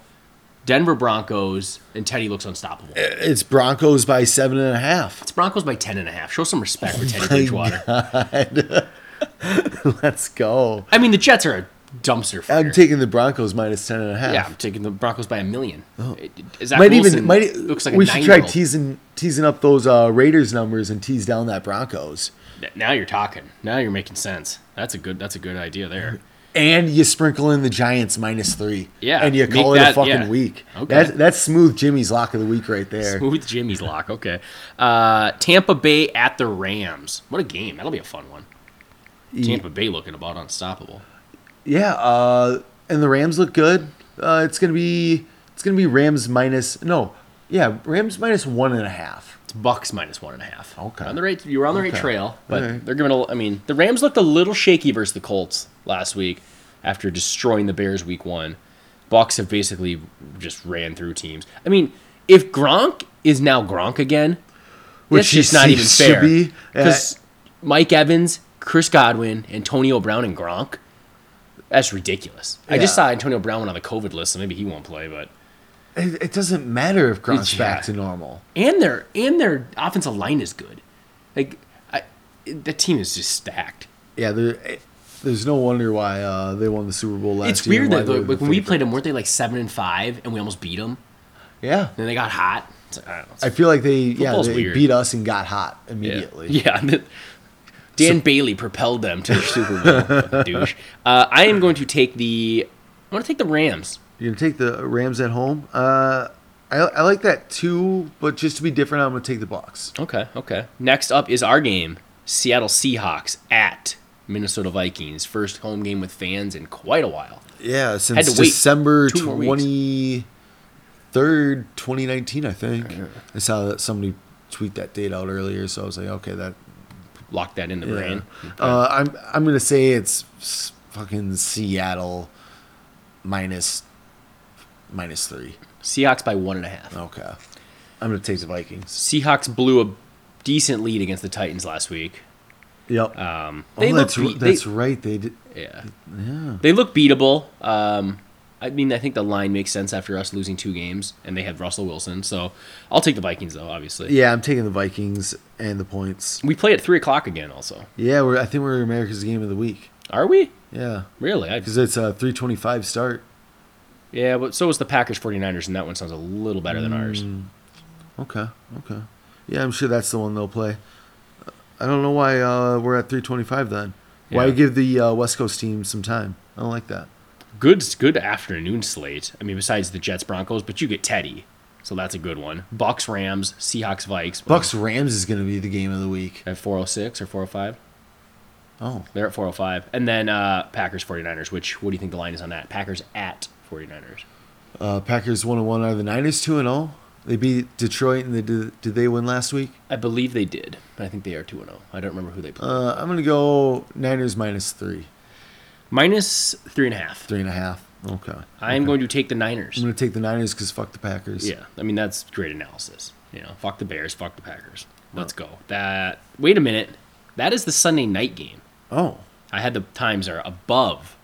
Denver Broncos, and Teddy looks unstoppable. It's Broncos by seven and a half. It's Broncos by ten and a half. Show some respect for Teddy Bridgewater. Let's go. I mean, the Jets are a dumpster fire. I'm taking the Broncos minus ten and a half. Yeah, I'm taking the Broncos by a million. Is that Oh. might even might looks like a we should try teasing teasing up those uh, Raiders numbers and tease down that Broncos. Now you're talking. Now you're making sense. That's a good. That's a good idea there. And you sprinkle in the Giants minus three. Yeah, And you call it that- a fucking yeah. week. Okay. That's that's smooth Jimmy's lock of the week right there. Smooth Jimmy's lock. Okay. Uh, Tampa Bay at the Rams. What a game. That'll be a fun one. Tampa Bay looking about unstoppable. Yeah, uh, and the Rams look good. Uh, it's gonna be it's gonna be Rams minus no, yeah, Rams minus one and a half. It's Bucks minus one and a half. Okay. On the right, you were on the right trail, but they're giving. A, I mean, the Rams looked a little shaky versus the Colts last week after destroying the Bears week one. Bucks have basically just ran through teams. I mean, if Gronk is now Gronk again, Which is not even fair. be. Uh, Because Mike Evans, Chris Godwin, Antonio Brown, and Gronk. That's ridiculous. I just saw Antonio Brown went on the COVID list, so maybe he won't play. But It, it doesn't matter if Gronk's Yeah. back to normal. and their and their offensive line is good. Like, I, the team is just stacked. Yeah, it- there's no wonder why uh, they won the Super Bowl last it's year. It's weird that like, when we played them, weren't they like seven and five, and we almost beat them? Yeah, Then they got hot. Like, I. I feel like they yeah they weird. beat us and got hot immediately. Yeah. Dan Bailey propelled them to the Super Bowl. Douche. Uh, I am going to take the I want to take the Rams. You're gonna take the Rams at home. Uh, I, I like that too, but just to be different, I'm gonna take the Bucks. Okay, okay. Next up is our game Seattle Seahawks at Minnesota Vikings. First home game with fans in quite a while. Yeah, since December two more weeks. twenty third, twenty nineteen, I think. I saw that somebody tweet that date out earlier, so I was like, okay, that. Lock that in the Yeah. brain. Uh, I'm I'm gonna say it's fucking Seattle minus minus three. Seahawks by one and a half. Okay, I'm gonna take the Vikings. Seahawks blew a decent lead against the Titans last week. Yep. Um, oh, they that's look beat- that's they, right. They did. yeah. Yeah. They look beatable. Um, I mean, I think the line makes sense after us losing two games, and they have Russell Wilson. So I'll take the Vikings, though. Obviously, Yeah, I'm taking the Vikings and the points. we play at three o'clock again. Also, Yeah, we're I think we're America's game of the week. are we Yeah, really? Because it's a 325 start. Yeah, but so was the Packers 49ers, and that one sounds a little better than ours. Mm. Okay, okay. Yeah, I'm sure that's the one they'll play. I don't know why uh, we're at 325 then. Why Yeah. give the uh, West Coast team some time? I don't like that. Good, good afternoon slate. I mean, besides the Jets Broncos, but you get Teddy, so that's a good one. Bucks Rams, Seahawks Vikes. Bucks Rams is going to be the game of the week. at 406 or 405. Oh, They're at 405. And then uh, Packers 49ers, which, what do you think the line is on that? Packers at 49ers. uh, Packers one and one. Are the Niners two and zero? They beat Detroit and they did. Did they win last week? I believe they did, but I think they are 2 0. I don't remember who they played. Uh, I'm going to go Niners minus three, Minus 3.5. three and a half. Okay. I'm going to take the Niners. I'm going to take the Niners because fuck the Packers. Yeah, I mean, that's great analysis. You know, fuck the Bears, fuck the Packers. Let's go. That. Wait a minute. That is the Sunday night game. Oh, I had the times are above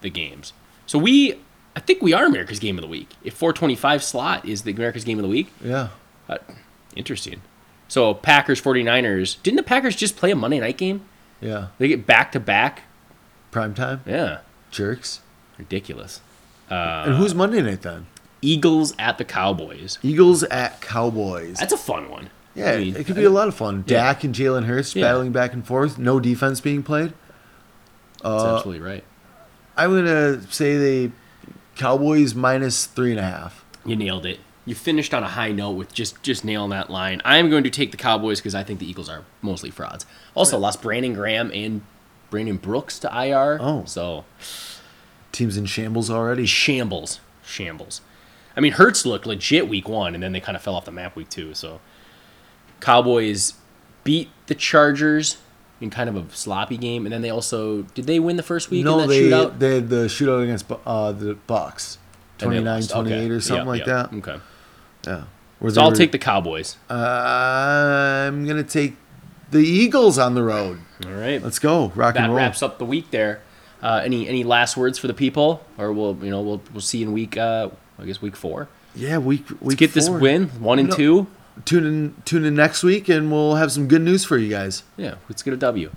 the games. So we, I think we are America's Game of the Week. If 425 slot is the America's Game of the Week, yeah. uh, interesting. So Packers 49ers, didn't the Packers just play a Monday night game? Yeah. They get back to back? Prime time. Yeah, Jerks. ridiculous. and who's Monday night then? Eagles at the Cowboys. Eagles at Cowboys. That's a fun one. yeah, I mean, it could be a lot of fun. Yeah. Dak and Jalen Hurts Yeah. battling back and forth. No defense being played. That's Uh, absolutely right. I'm gonna say they Cowboys minus three and a half. You nailed it. You finished on a high note with just just nailing that line. I am going to take the Cowboys because I think the Eagles are mostly frauds. Also lost Brandon Graham and Brandon Brooks to IR. Oh. so Teams in shambles already. shambles, shambles. I mean, Hurts looked legit week one, and then they kind of fell off the map week two. So Cowboys beat the Chargers in kind of a sloppy game, and then they also did they win the first week in No, that they shootout? they had the shootout against uh, the Bucks. And they 29, lost. 28 Okay. or something Yeah, like yeah. that. Okay, Yeah. Where so I'll were- take the Cowboys. I'm gonna take the Eagles on the road. All right, Let's go. Rock that and roll. wraps up the week there. Uh, any any last words for the people, or we'll you know we'll we'll see in week uh, I guess week four. Yeah, week week Let's get this win one and No. two. Tune in tune in next week and we'll have some good news for you guys. Yeah, let's get a W.